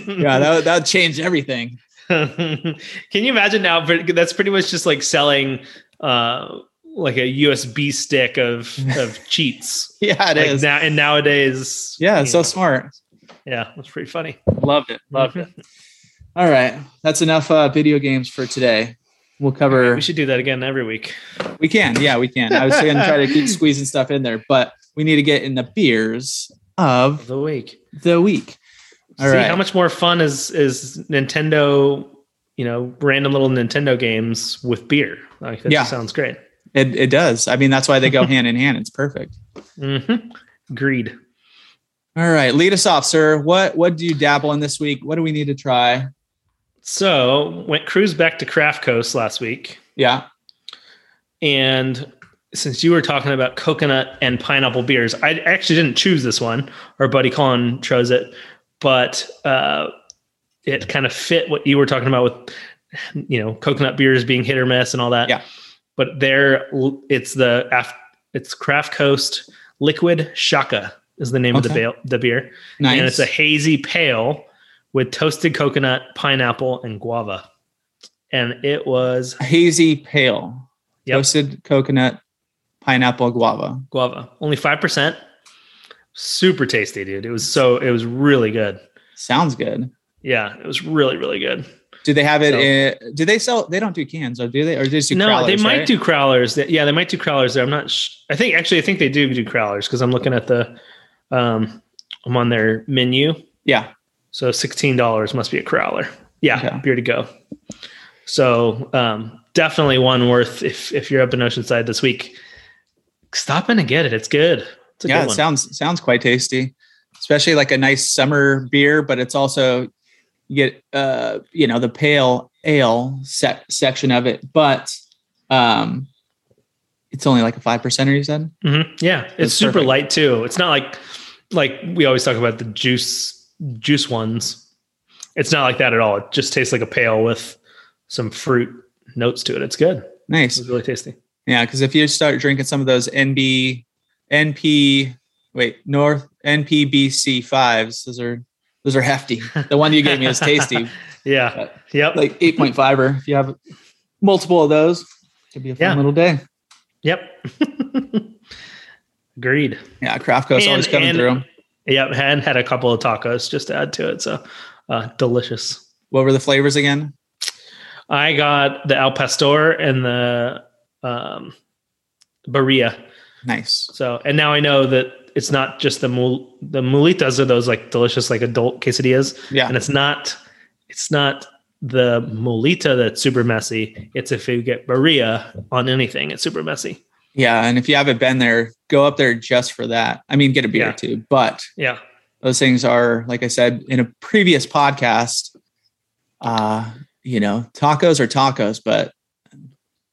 yeah. That that changed everything. [laughs] Can you imagine now? But that's pretty much just like selling uh like a USB stick of of cheats. Yeah, it like is. now and nowadays. yeah, it's so know, smart. yeah, that's pretty funny. Loved it. Loved Mhm. it. All right, that's enough uh, video games for today. We'll cover. We should do that again every week. We can. Yeah, we can. I was going to try to keep squeezing stuff in there, but we need to get in the beers of the week. the week. All See right. how much more fun is is Nintendo, you know, random little Nintendo games with beer. Like that Yeah. sounds great. It, it does. I mean, that's why they go [laughs] hand in hand. It's perfect. hmm Agreed. All right, lead us off, sir. What what do you dabble in this week? What do we need to try? So went cruise back to Craft Coast last week, Yeah. and since you were talking about coconut and pineapple beers, I actually didn't choose this one. Our buddy Colin chose it, but uh, it kind of fit what you were talking about with, you know, coconut beers being hit or miss and all that. Yeah. But there, it's the it's Craft Coast Liquid Shaka is the name of the, Okay. bail- the beer, Nice. and it's a hazy pale with toasted coconut, pineapple, and guava, and it was hazy pale, Yep. toasted coconut, pineapple, guava. guava, only five percent. Super tasty, dude. It was so it was really good. Sounds good. Yeah, it was really really good. Do they have it? So- in, do they sell? They don't do cans, or do they? Or do they just do no, they might right? do crowlers. They- Yeah, they might do crowlers. There, I'm not. Sh- I think actually, I think they do do crowlers because I'm looking at the. Um, I'm on their menu, Yeah. so sixteen dollars must be a crowler. Yeah, Okay. beer to go. So um, definitely one worth if if you're up in Oceanside this week, stop in and get it. It's good. It's a yeah, good it sounds sounds quite tasty, especially like a nice summer beer. But it's also you get uh you know the pale ale sec- section of it, but um it's only like a five percenter. You said Mhm. Yeah, it's That's super perfect. light too. It's not like like we always talk about the juice juice ones. It's not like that at all. It just tastes like a pale with some fruit notes to it. It's good. nice. It's really tasty. Yeah, because if you start drinking some of those NB, NP, wait, North NPBC fives, those are those are hefty. The one you gave me is tasty, [laughs] Yeah. But- Yep. like eight point fiver. If you have multiple of those, could be a fun Yeah. little day. Yep. [laughs] Agreed. Yeah, Craft Coast And- always coming and- through. Yep. And had a couple of tacos just to add to it. So uh, delicious. What were the flavors again? I got the al pastor and the um, birria. Nice. So, and now I know that it's not just the mul- the mulitas are those like delicious like adult quesadillas, Yeah. and it's not it's not the mulita that's super messy. It's if you get birria on anything, it's super messy. Yeah, and if you haven't been there, go up there just for that. I mean, get a beer Yeah. too, but Yeah, those things are like I said in a previous podcast. Uh, you know, tacos are tacos, but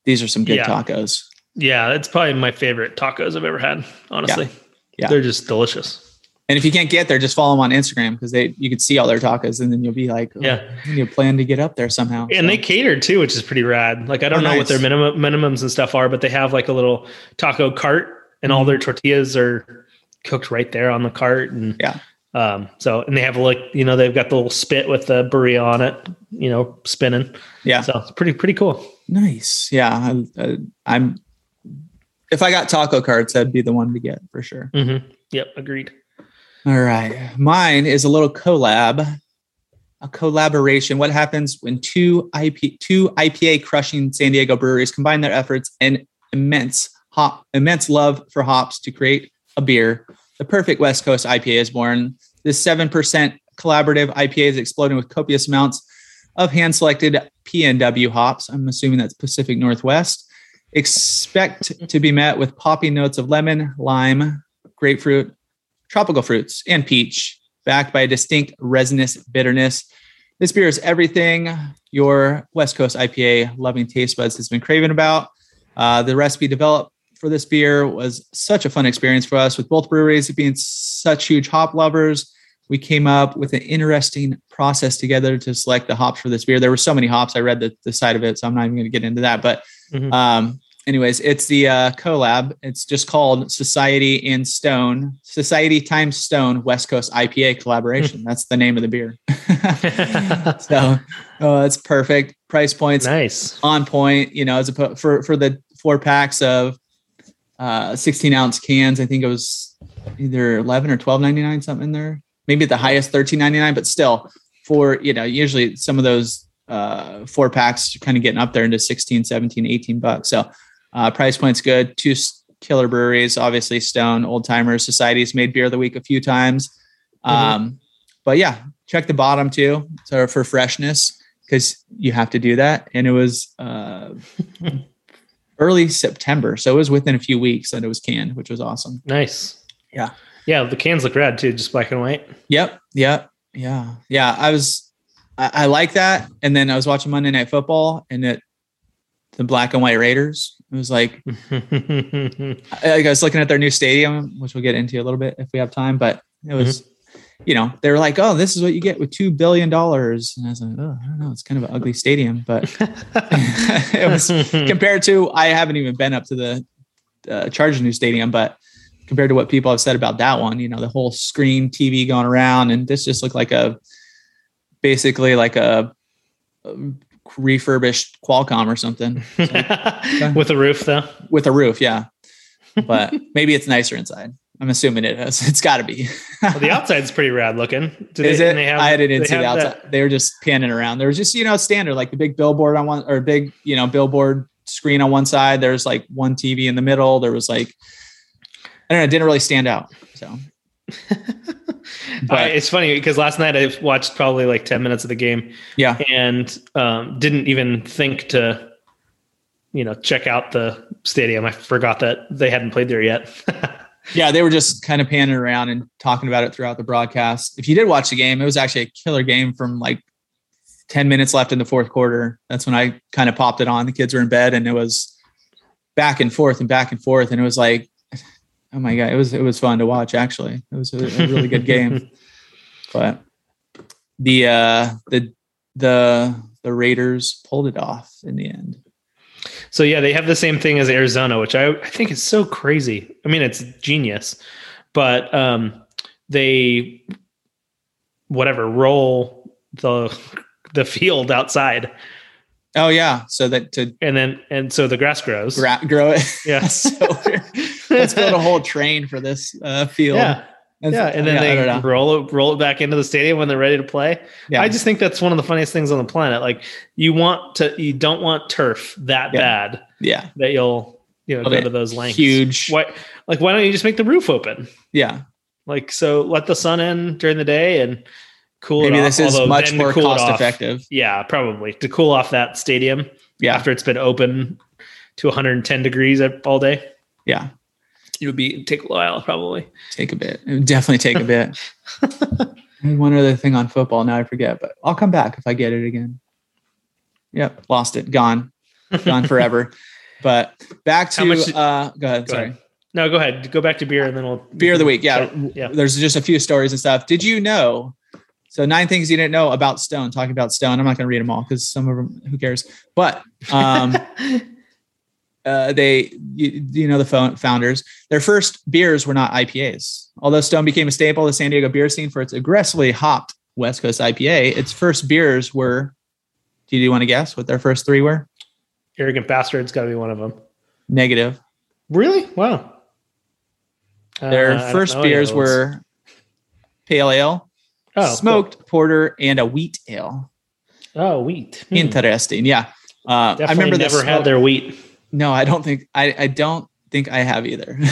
these are some good Yeah. tacos. yeah, it's probably my favorite tacos I've ever had. Honestly, Yeah. they're just delicious. And if you can't get there, just follow them on Instagram because they you can see all their tacos, and then you'll be like, oh, Yeah. you plan to get up there somehow. And So, they cater too, which is pretty rad. Like I don't Oh, know what their minimum minimums and stuff are, but they have like a little taco cart, and all Mhm. their tortillas are cooked right there on the cart. And Yeah. um, so and they have like you know they've got the little spit with the burrito on it, you know, spinning. yeah, So it's pretty pretty cool. Nice. Yeah, I, I'm. If I got taco cards, that'd be the one to get for sure. hmm Yep, agreed. All right. Mine is a little collab, a collaboration. What happens when two IP two IPA crushing San Diego breweries combine their efforts and immense hop immense love for hops to create a beer? The perfect West Coast IPA is born. This 7% collaborative IPA is exploding with copious amounts of hand selected PNW hops. I'm assuming that's Pacific Northwest. Expect to be met with poppy notes of lemon, lime, grapefruit, tropical fruits, and peach. backed by a distinct resinous bitterness. This beer is everything your West Coast IPA loving taste buds has been craving about. Uh, the recipe developed for this beer was such a fun experience for us with both breweries being such huge hop lovers. We came up with an interesting process together to select the hops for this beer. There were so many hops. I read the, the side of it, so I'm not even going to get into that. But Mhm. um, anyways, it's the uh, collab. It's just called Society and Stone, Society times Stone West Coast IPA collaboration. That's the name of the beer. [laughs] [laughs] so oh, it's perfect. Price points nice. on point. You know, as a for for the four packs of uh, 16 ounce cans, I think it was either 11 or 12.99 something in there. Maybe at the highest 13.99, but still for you know usually some of those uh, four packs kind of getting up there into 16, 17, 18 bucks. So uh, price point's good. Two killer breweries, obviously Stone, Old Timers, Society's made beer of the week a few times. Um, but yeah, check the bottom too. So for freshness, because you have to do that. And it was uh, [laughs] early September, so it was within a few weeks that it was canned, which was awesome. Nice. Yeah. Yeah. The cans look rad too, just black and white. Yep. Yep. Yeah. Yeah. I was, I, I like that. And then I was watching Monday Night Football and it, the black and white Raiders. It was like, [laughs] I, I was looking at their new stadium, which we'll get into a little bit if we have time, but it was, you know, they were like, oh, this is what you get with $2 billion. And I was like, oh, I don't know. It's kind of an ugly stadium, but [laughs] [laughs] it was compared to, I haven't even been up to the uh, Chargers new stadium, but compared to what people have said about that one, you know, the whole screen TV going around and this just looked like a, basically like a, a refurbished Qualcomm or something [laughs] with a roof though. with a roof. Yeah. But [laughs] maybe it's nicer inside. I'm assuming it is. [laughs] It's got to be. Well, the outside's pretty rad looking. Do Is it? they have- I didn't they see the outside. that- They were just panning around. There was just, you know, standard, like the big billboard on one or big, you know, billboard screen on one side. There's like one TV in the middle. There was like, I don't know, it didn't really stand out. So, [laughs] I- it's funny because last night I watched probably like 10 minutes of the game yeah. and um, didn't even think to, you know, check out the stadium. I forgot that they hadn't played there yet. [laughs] Yeah. They were just kind of panning around and talking about it throughout the broadcast. If you did watch the game, it was actually a killer game from like 10 minutes left in the fourth quarter. That's when I kind of popped it on. The kids were in bed and it was back and forth and back and forth. And it was like, oh my God, it was, it was fun to watch actually. It was a, a really good game. [laughs] But the, uh, the, the, the Raiders pulled it off in the end. So yeah, they have the same thing as Arizona, which I, I think is so crazy. I mean, it's genius, but um, they whatever roll the the field outside, Oh yeah. So that to and then and so the grass grows. gra- grow it. Yeah. [laughs] so. Let's build a whole train for this uh, field. yeah, yeah, and then yeah, they roll it roll it back into the stadium when they're ready to play. Yeah. I just think that's one of the funniest things on the planet. Like you want to, you don't want turf that Yeah. bad yeah. that you'll you know go to those lengths. Huge. Why, like why don't you just make the roof open? Yeah. Like so, let the sun in during the day and cool Maybe it off. this is Although much more cool cost effective. Yeah, probably to cool off that stadium Yeah. after it's been open to 110 degrees all day. Yeah. It would be take a while probably. Take a bit. It would definitely take a bit. [laughs] One other thing on football. Now I forget, but I'll come back if I get it again. Yep. Lost it. Gone. Gone forever. [laughs] But back to much- uh go ahead. Go sorry. ahead. No, go ahead. Go back to beer and then we'll Beer of the week. Yeah. Yeah. There's just a few stories and stuff. Did you know? So nine things you didn't know about Stone. Talking about Stone. I'm not going to read them all because some of them, who cares? But um, [laughs] uh, they, you, you know, the founders, their first beers were not IPAs. Although Stone became a staple of the San Diego beer scene for its aggressively hopped West Coast IPA, its first beers were. Do you want to guess what their first three were? Arrogant bastard's got to be one of them. Negative. Really? Wow. Uh, Their don't first beers were pale ale, oh, cool. smoked porter, and a wheat ale. Oh, wheat. Hmm. Interesting. Yeah. Uh, Definitely I remember never had their wheat. No, I don't think I, I don't think I have either. [laughs]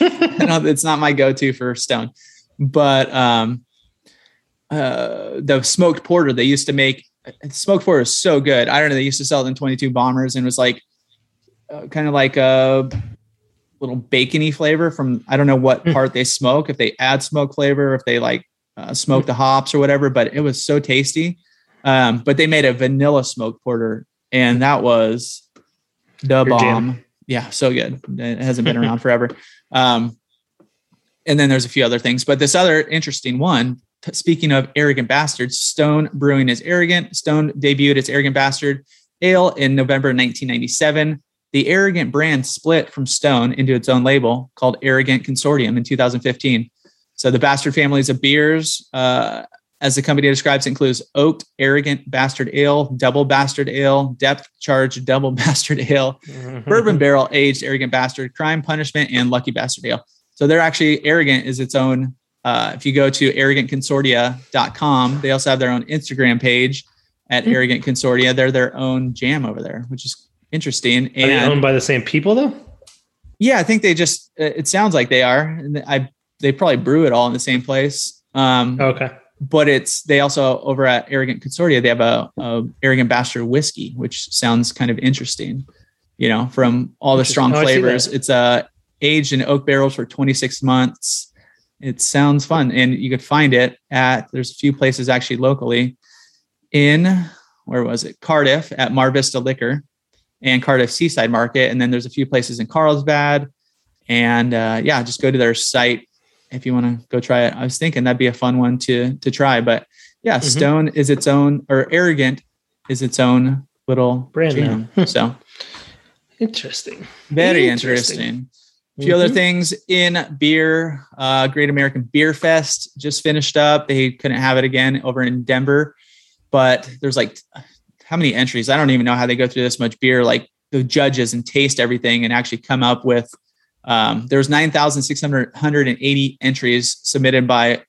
It's not my go-to for stone. But um uh the smoked porter they used to make smoked porter is so good. I don't know, they used to sell it in 22 bombers and it was like uh, kind of like a little bacony flavor from I don't know what Hmm. part they smoke, if they add smoke flavor, if they like uh, smoke the hops or whatever, but it was so tasty. Um, but they made a vanilla smoked porter, and that was the bomb. Yeah, so good. It hasn't been around [laughs] forever. Um, and then there's a few other things, but this other interesting one. t- Speaking of arrogant bastards, Stone Brewing is arrogant. Stone debuted its Arrogant Bastard Ale in November 1997. The Arrogant brand split from Stone into its own label called Arrogant Consortium in 2015. So the Bastard families of beers, uh, as the company describes, includes Oaked Arrogant Bastard Ale, Double Bastard Ale, Depth Charge Double [laughs] Bastard Ale, Bourbon Barrel Aged Arrogant Bastard, Crime Punishment, and Lucky Bastard Ale. So they're actually Arrogant is its own. Uh, if you go to arrogantconsortia.com, they also have their own Instagram page at Hmm. Arrogant Consortia. They're their own jam over there, which is interesting. Are they And owned by the same people though? yeah, I think they just. It sounds like they are. And I they probably brew it all in the same place. Um, Okay. But it's they also over at Arrogant Consortia they have a, a Arrogant Bastard whiskey, which sounds kind of interesting. You know, from all the strong Oh, flavors. It's uh, aged in oak barrels for 26 months. It sounds fun, and you could find it at. There's a few places actually locally in where was it Cardiff at Mar Vista Liquor and Cardiff Seaside Market, and then there's a few places in Carlsbad. And uh, yeah, just go to their site if you want to go try it. I was thinking that'd be a fun one to to try. But yeah, Mhm. Stone is its own, or Arrogant is its own little Brand jam. [laughs] so Interesting. very Interesting. interesting. A few other Mhm. things in beer. Uh, Great American Beer Fest just finished up. They couldn't have it again over in Denver, but there's like how many entries? I don't even know how they go through this much beer. Like the judges and taste everything and actually come up with. Um, was 9,680 entries submitted by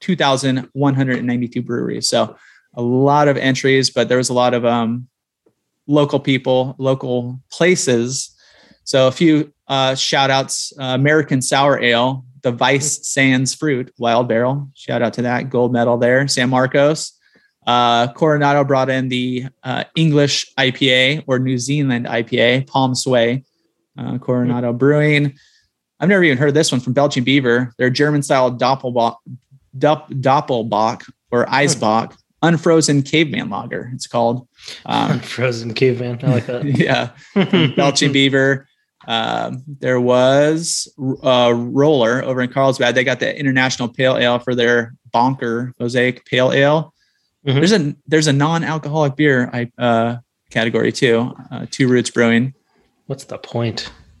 2,192 breweries. So a lot of entries, but there was a lot of um, local people, local places. So a few uh, shout outs uh, American Sour Ale, the Vice Sands Fruit, Wild Barrel. Shout out to that gold medal there. San Marcos. Uh, Coronado brought in the uh, English IPA or New Zealand IPA, Palm Sway. Uh, Coronado Brewing. I've never even heard this one from Belching Beaver. Their German style Doppelbock, Dopp, Doppelbock or Eisbock, unfrozen caveman lager. It's called. Um, [laughs] Frozen caveman. I like that. [laughs] yeah, [laughs] Belching Beaver. Um, there was a Rouleur over in Carlsbad. They got the International Pale Ale for their Bonker Mosaic Pale Ale. Mhm. There's a there's a non-alcoholic beer I, uh, category too. Uh, Two Roots Brewing. What's the point? [laughs]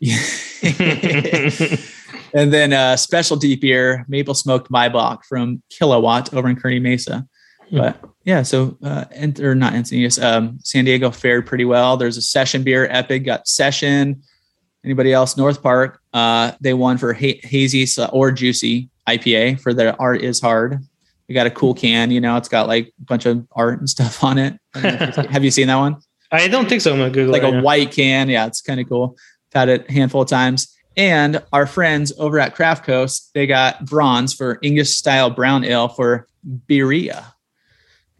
and then a uh, specialty beer, maple smoked Maibock from Kilowatt over in Kearny Mesa. Hmm. But yeah, so uh, and, or not Encinitas, um, San Diego fared pretty well. There's a session beer, Epic got session. Anybody else? North Park, uh, they won for ha- hazy or juicy IPA for their art is hard. They got a cool can, you know, it's got like a bunch of art and stuff on it. I don't know if you've- Have you seen that one? I don't think so. I'm gonna Google like a now. white can. Yeah, it's kind of cool. I've had it a handful of times. And our friends over at Craft Coast, they got bronze for English style brown ale for Berea.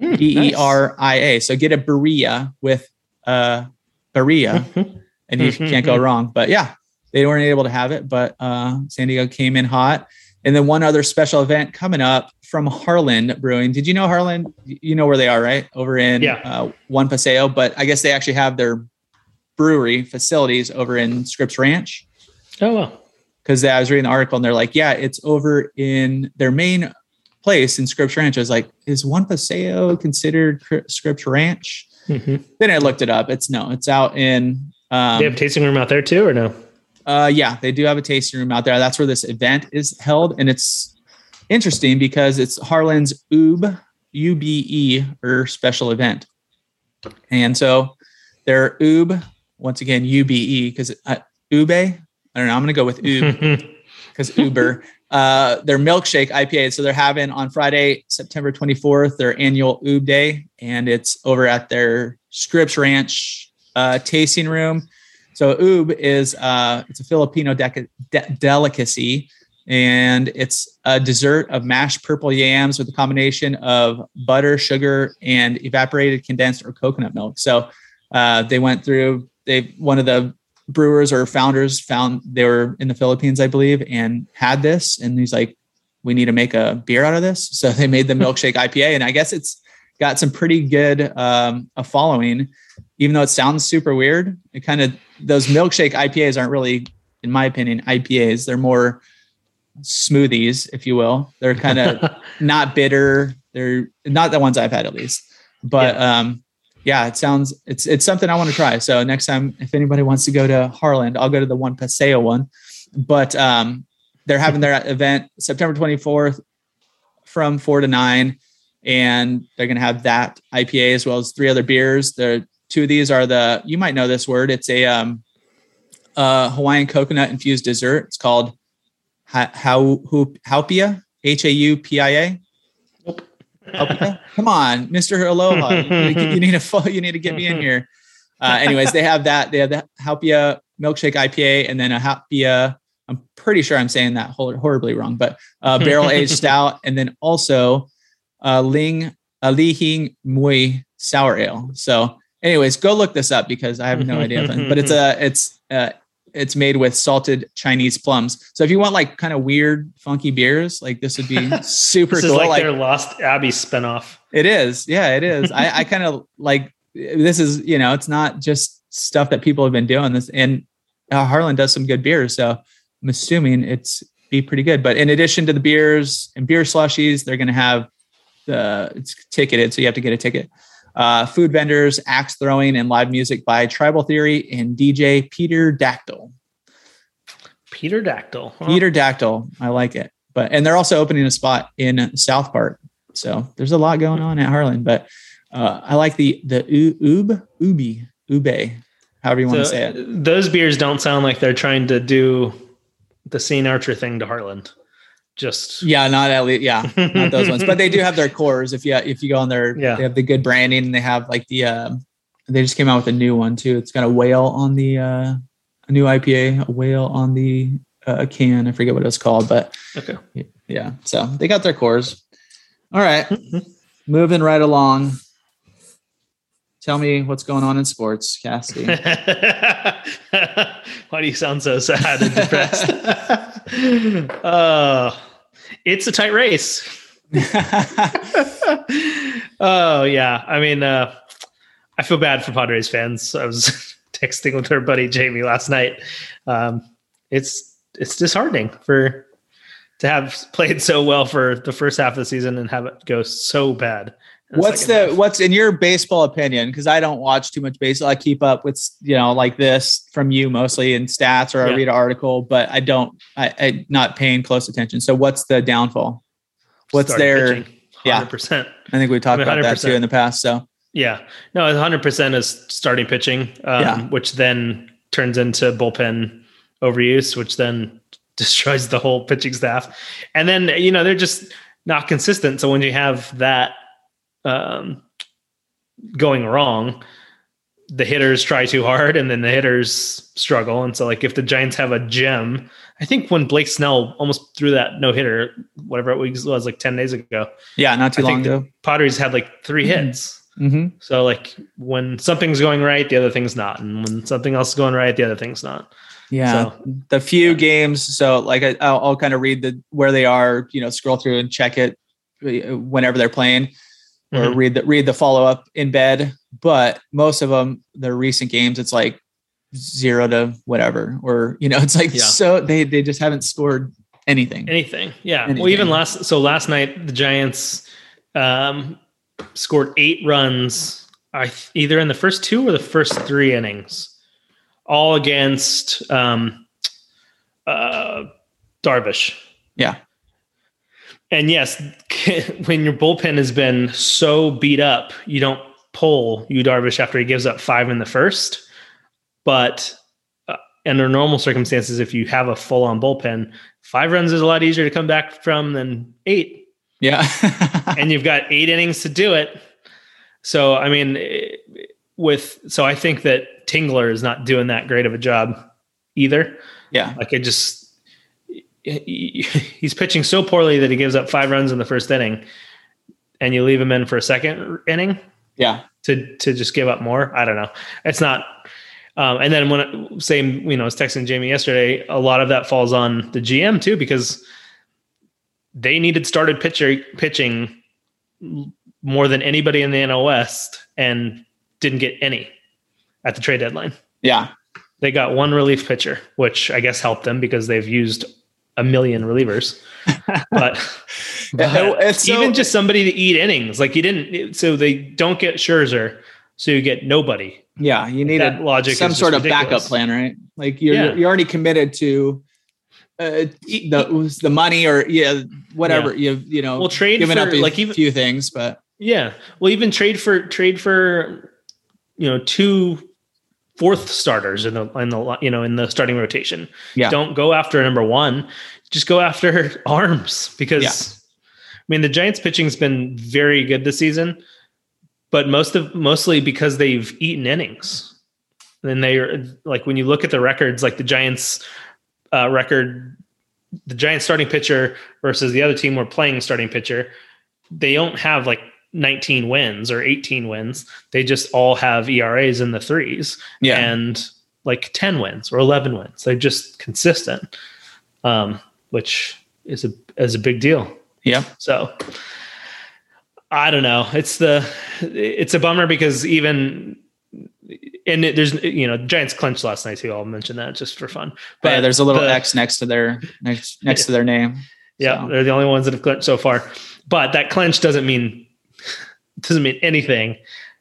Hmm, B E. R I A. So get a Berea with uh Berea [laughs] and you can't go wrong. But yeah, they weren't able to have it, but uh San Diego came in hot. And then one other special event coming up from Harland Brewing. Did you know Harland? You know where they are, right? Over in Yeah. uh, One Paseo, but I guess they actually have their brewery facilities over in Scripps Ranch. Oh well. Because I was reading the article and they're like, yeah, it's over in their main place in Scripps Ranch. I was like, is One Paseo considered Scripps Ranch? Mhm. Then I looked it up. It's no, it's out in. Um, they have a tasting room out there too, or no? Uh, yeah, they do have a tasting room out there. That's where this event is held, and it's interesting because it's Harland's UB UBE or special event, and so their UB once again UBE because uh, Ube. I don't know. I'm going to go with UB [laughs] because Uber. Uh, their milkshake IPA. So they're having on Friday, September 24th, their annual Oob Day, and it's over at their Scripps Ranch uh, tasting room. So Oob is uh, it's a Filipino deca- de- delicacy, and it's a dessert of mashed purple yams with a combination of butter, sugar, and evaporated condensed or coconut milk. So uh, they went through. They one of the brewers or founders found they were in the Philippines, I believe, and had this. And he's like, we need to make a beer out of this. [laughs] So they made the milkshake [laughs] IPA, and I guess it's got some pretty good um, a following, even though it sounds super weird. It kind of those milkshake IPAs aren't really, in my opinion, IPAs. They're more smoothies, if you will. They're kind of [laughs] not bitter. They're not the ones I've had at least. But yeah. um yeah, it sounds it's it's something I want to try. So next time if anybody wants to go to Harland, I'll go to the one Paseo one. But um they're having their [laughs] event September 24th from 4 to 9 and they're going to have that IPA as well as three other beers. The two of these are the you might know this word. It's a um uh Hawaiian coconut infused dessert. It's called how Haupia, H A U P I A. Come on, Mr. Aloha. You, need to you need to get me in here. Uh, anyways, they have that. They have the Haupia milkshake IPA and then a Haupia. I'm pretty sure I'm saying that horribly wrong, but uh, barrel aged [laughs] stout, and then also uh, Ling a Li Hing Mui sour ale. So, anyways, go look this up because I have no idea. but it's a [laughs] it's uh, it's made with salted Chinese plums. So if you want like kind of weird, funky beers, like this would be [laughs] super this cool. Is like, like their Lost Abbey spinoff. It is. Yeah, it is. I, I kind of like this is, you know, it's not just stuff that people have been doing this and uh, Harland does some good beers. So I'm assuming it's be pretty good. But in addition to the beers and beer slushies, they're going to have the it's ticketed. So you have to get a ticket uh, food vendors, axe throwing, and live music by Tribal Theory and DJ Peter Dactyl. Peter Dactyl. Huh? Peter Dactyl. I like it. But and they're also opening a spot in South Park. So there's a lot going on at Harland. But uh, I like the the Ub Ubi Ube, however you want so to say it. Those beers don't sound like they're trying to do the St. Archer thing to Harland just yeah not at least yeah not those ones but they do have [laughs] their cores if you if you go on their yeah they have the good branding and they have like the uh they just came out with a new one too it's got a whale on the uh a new ipa a whale on the uh, can i forget what it's called but okay yeah so they got their cores all right. mm-hmm. moving right along Tell me what's going on in sports, Cassie. [laughs] Why do you sound so sad and [laughs] depressed? uh, it's a tight race. [laughs] oh yeah, I mean, uh, I feel bad for Padres fans. I was [laughs] texting with our buddy Jamie last night. Um, it's it's disheartening for to have played so well for the first half of the season and have it go so bad what's the half. what's in your baseball opinion because i don't watch too much baseball i keep up with you know like this from you mostly in stats or yeah. i read an article but i don't I, I not paying close attention. So what's the downfall? What's their pitching, 100%. yeah i think we talked I mean, about that too in the past so. Yeah. No 100% is starting pitching um, yeah. which then turns into bullpen overuse which then [laughs] destroys the whole pitching staff. And then you know they're just not consistent. So when you have that um, going wrong, the hitters try too hard and then the hitters struggle. And so, like, if the Giants have a gem, I think when Blake Snell almost threw that no hitter, whatever it was, like 10 days ago. Yeah, not too I long ago. Padres had like 3 mm-hmm. hits. Mm-hmm. So, like, when something's going right, the other thing's not. And when something else is going right, the other thing's not. Yeah, so, the few yeah. games. So, like, I, I'll, I'll kind of read the where they are. You know, scroll through and check it uh, whenever they're playing or mm-hmm. read the read the follow up in bed. But most of them, the recent games, it's like zero to whatever, or you know, [laughs] it's like yeah. so they they just haven't scored anything. Anything, yeah. Anything. Well, even last so last night the Giants um, scored eight runs, I either in the first two or the first three innings, all against um, uh, Darvish. Yeah. And yes, [laughs] when your bullpen has been so beat up, you don't pull Yu Darvish after he gives up five in the first. But uh, under normal circumstances, if you have a full on bullpen, five runs is a lot easier to come back from than eight. Yeah. [laughs] [laughs] and you've got eight innings to do it. So, I mean, with, so I think that Tingler is not doing that great of a job either. Yeah. Like it just, [laughs] he's pitching so poorly that he gives up five runs in the first inning, and you leave him in for a second inning. Yeah. To to just give up more. I don't know. It's not. Um, and then when same, you know, I was texting Jamie yesterday. A lot of that falls on the GM too, because they needed started pitcher pitching more than anybody in the NL West and didn't get any at the trade deadline. Yeah. They got one relief pitcher, which I guess helped them because they've used a million relievers. but, [laughs] but [laughs] so- even just somebody to eat innings, like you didn't, so they don't get Scherzer, so you get nobody. Yeah, you need That a, logic some sort of backup plan, right? Like you're Yeah. you're already committed to uh, the the money or yeah whatever you you know Well, trade giving for up a like even few things, but Yeah. Well, even trade for trade for you know two fourth starters in the in the you know in the starting rotation. Yeah. Don't go after number one. Just go after [laughs] arms because Yeah. I mean the Giants pitching's been very good this season, but most of mostly because they've eaten innings. And they are like when you look at the records, like the Giants uh, record, the Giants starting pitcher versus the other team we're playing starting pitcher, they don't have like 19 wins or 18 wins. They just all have ERAs in the threes yeah, and like 10 wins or 11 wins. They're just consistent, um, which is a is a big deal. yeah, So I don't know. It's the it's a bummer because even and it, there's you know Giants clinched last night too. I'll mention that just for fun. but yeah, there's a little the- X next to their next next to their name. Yeah, So, they're the only ones that have clinched so far. But that clinch doesn't mean doesn't mean anything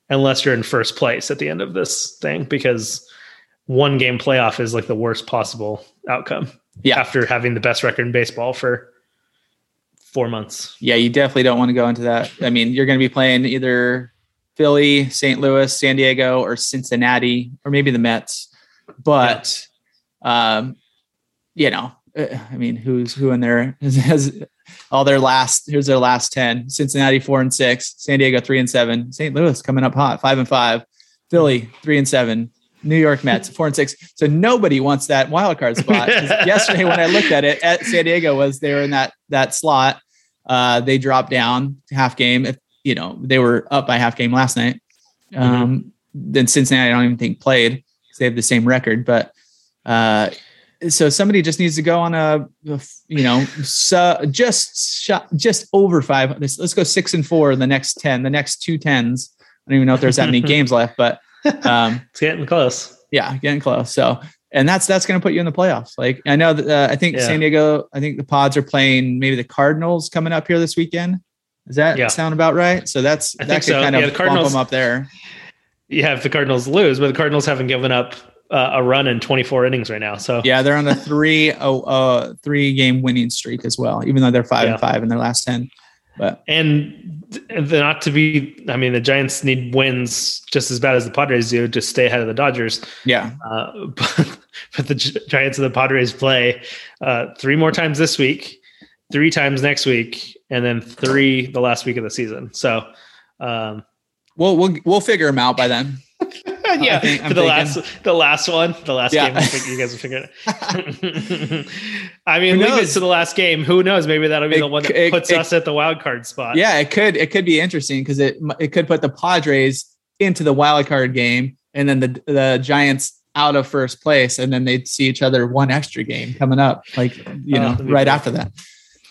unless you're in first place at the end of this thing because one game playoff is like the worst possible outcome. Yeah. After having the best record in baseball for four months. yeah, you definitely don't want to go into that. I mean, you're going to be playing either Philly, St. Louis, San Diego, or Cincinnati, or maybe the Mets. But, um, you know, I mean, who's who in there has, all their last? Here's their last ten: Cincinnati four and six, San Diego three and seven, St. Louis coming up hot five and five, Philly three and seven. New York Mets four and six. So nobody wants that wild card [laughs] spot. Yesterday, when I looked at it, at San Diego was they were in that that slot. Uh, they dropped down half game. If you know they were up by half game last night. Um, Then Cincinnati, I don't even think played because they have the same record. But uh, so somebody just needs to go on a, you know so just shot just over five. Let's, let's go six and four in the next ten. The next two tens. I don't even know if there's that many [laughs] games left, but um, [laughs] It's getting close. yeah, getting close. So, and that's that's going to put you in the playoffs. Like I know that uh, I think Yeah. San Diego. I think the Pods are playing maybe the Cardinals coming up here this weekend. Does that Yeah. sound about right? So that's I that could so. kind Yeah, of the Cardinals- bump them up there. Yeah, if the Cardinals lose, but the Cardinals haven't given up uh, a run in 24 innings right now. So Yeah, they're on a three oh uh three game winning streak as well, even though they're five Yeah. and five in their last ten. But and th- not to be, I mean, the Giants need wins just as bad as the Padres do to stay ahead of the Dodgers. yeah, Uh, [laughs] but, but the Giants and the Padres play uh, three more times this week, three times next week, and then three the last week of the season. So, um, we'll we'll we'll figure them out by then. Yeah, think- I'm for the thinking- last the last one, the last Yeah. game, I think you guys will figure it. [laughs] I mean, leave it to the last game. Who knows? Maybe that'll be It the one that it- puts it- us at the wild card spot. Yeah, it could it could be interesting because it it could put the Padres into the wild card game, and then the the Giants out of first place, and then they'd see each other one extra game coming up, like you Oh, know, right after that.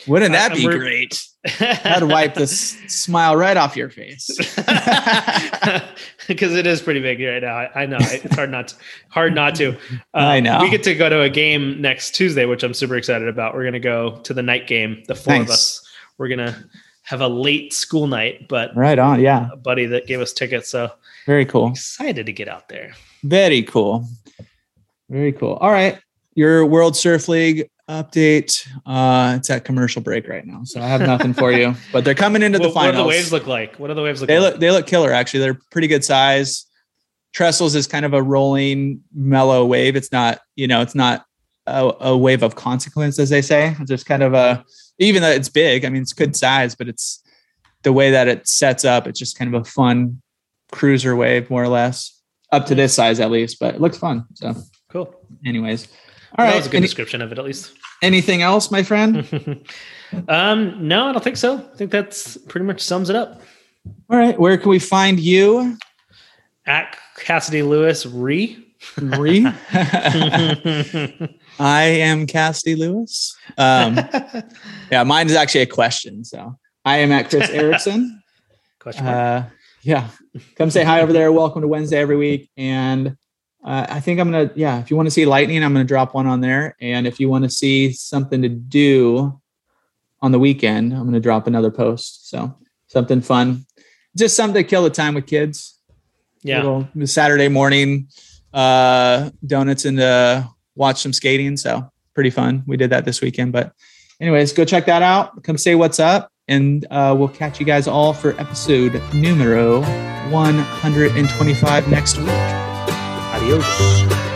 Wouldn't that Uh, be great? [laughs] That'd wipe the smile right off your face. [laughs] because it is pretty big right now. I, I know it's hard not to, hard not to. [laughs] Uh, I know. we get to go to a game next Tuesday, which I'm super excited about. We're gonna go to the night game. The four of us. We're gonna have a late school night, but Right on, yeah, a buddy that gave us tickets, so very cool. excited to get out there. Very cool. Very cool. All right. Your World Surf League update. Uh it's at commercial break right now. So I have nothing for you. [laughs] But they're coming into the What, what do the waves look like? What do the waves look they like? look they look killer actually. They're pretty good size. Trestles is kind of a rolling mellow wave. It's not, you know, it's not a, a wave of consequence, as they say. It's just kind of a even though it's big, I mean it's good size, but it's the way that it sets up, it's just kind of a fun cruiser wave, more or less. Up to this size at least, but it looks fun. So cool. anyways. All that was a good Any- description of it, at least. anything else, my friend? [laughs] um, no, I don't think so. I think that's pretty much sums it up. All right. Where can we find you? At Cassidy Lewis Re. Re? [laughs] [laughs] I am Cassidy Lewis. Um, yeah, mine is actually a question. So I am at Chris Erickson. Question mark. Uh, yeah, come say hi over there. Welcome to Wednesday every week. And uh, I think I'm gonna, yeah, if you want to see lightning, I'm gonna drop one on there. And if you want to see something to do on the weekend, I'm gonna drop another post. So something fun, just something to kill the time with kids. yeah. Little Saturday morning, uh, donuts and uh, watch some skating. So pretty fun. We did that this weekend. But anyways, go check that out. Come say what's up. And uh, we'll catch you guys all for episode numero 125 next week. Deus.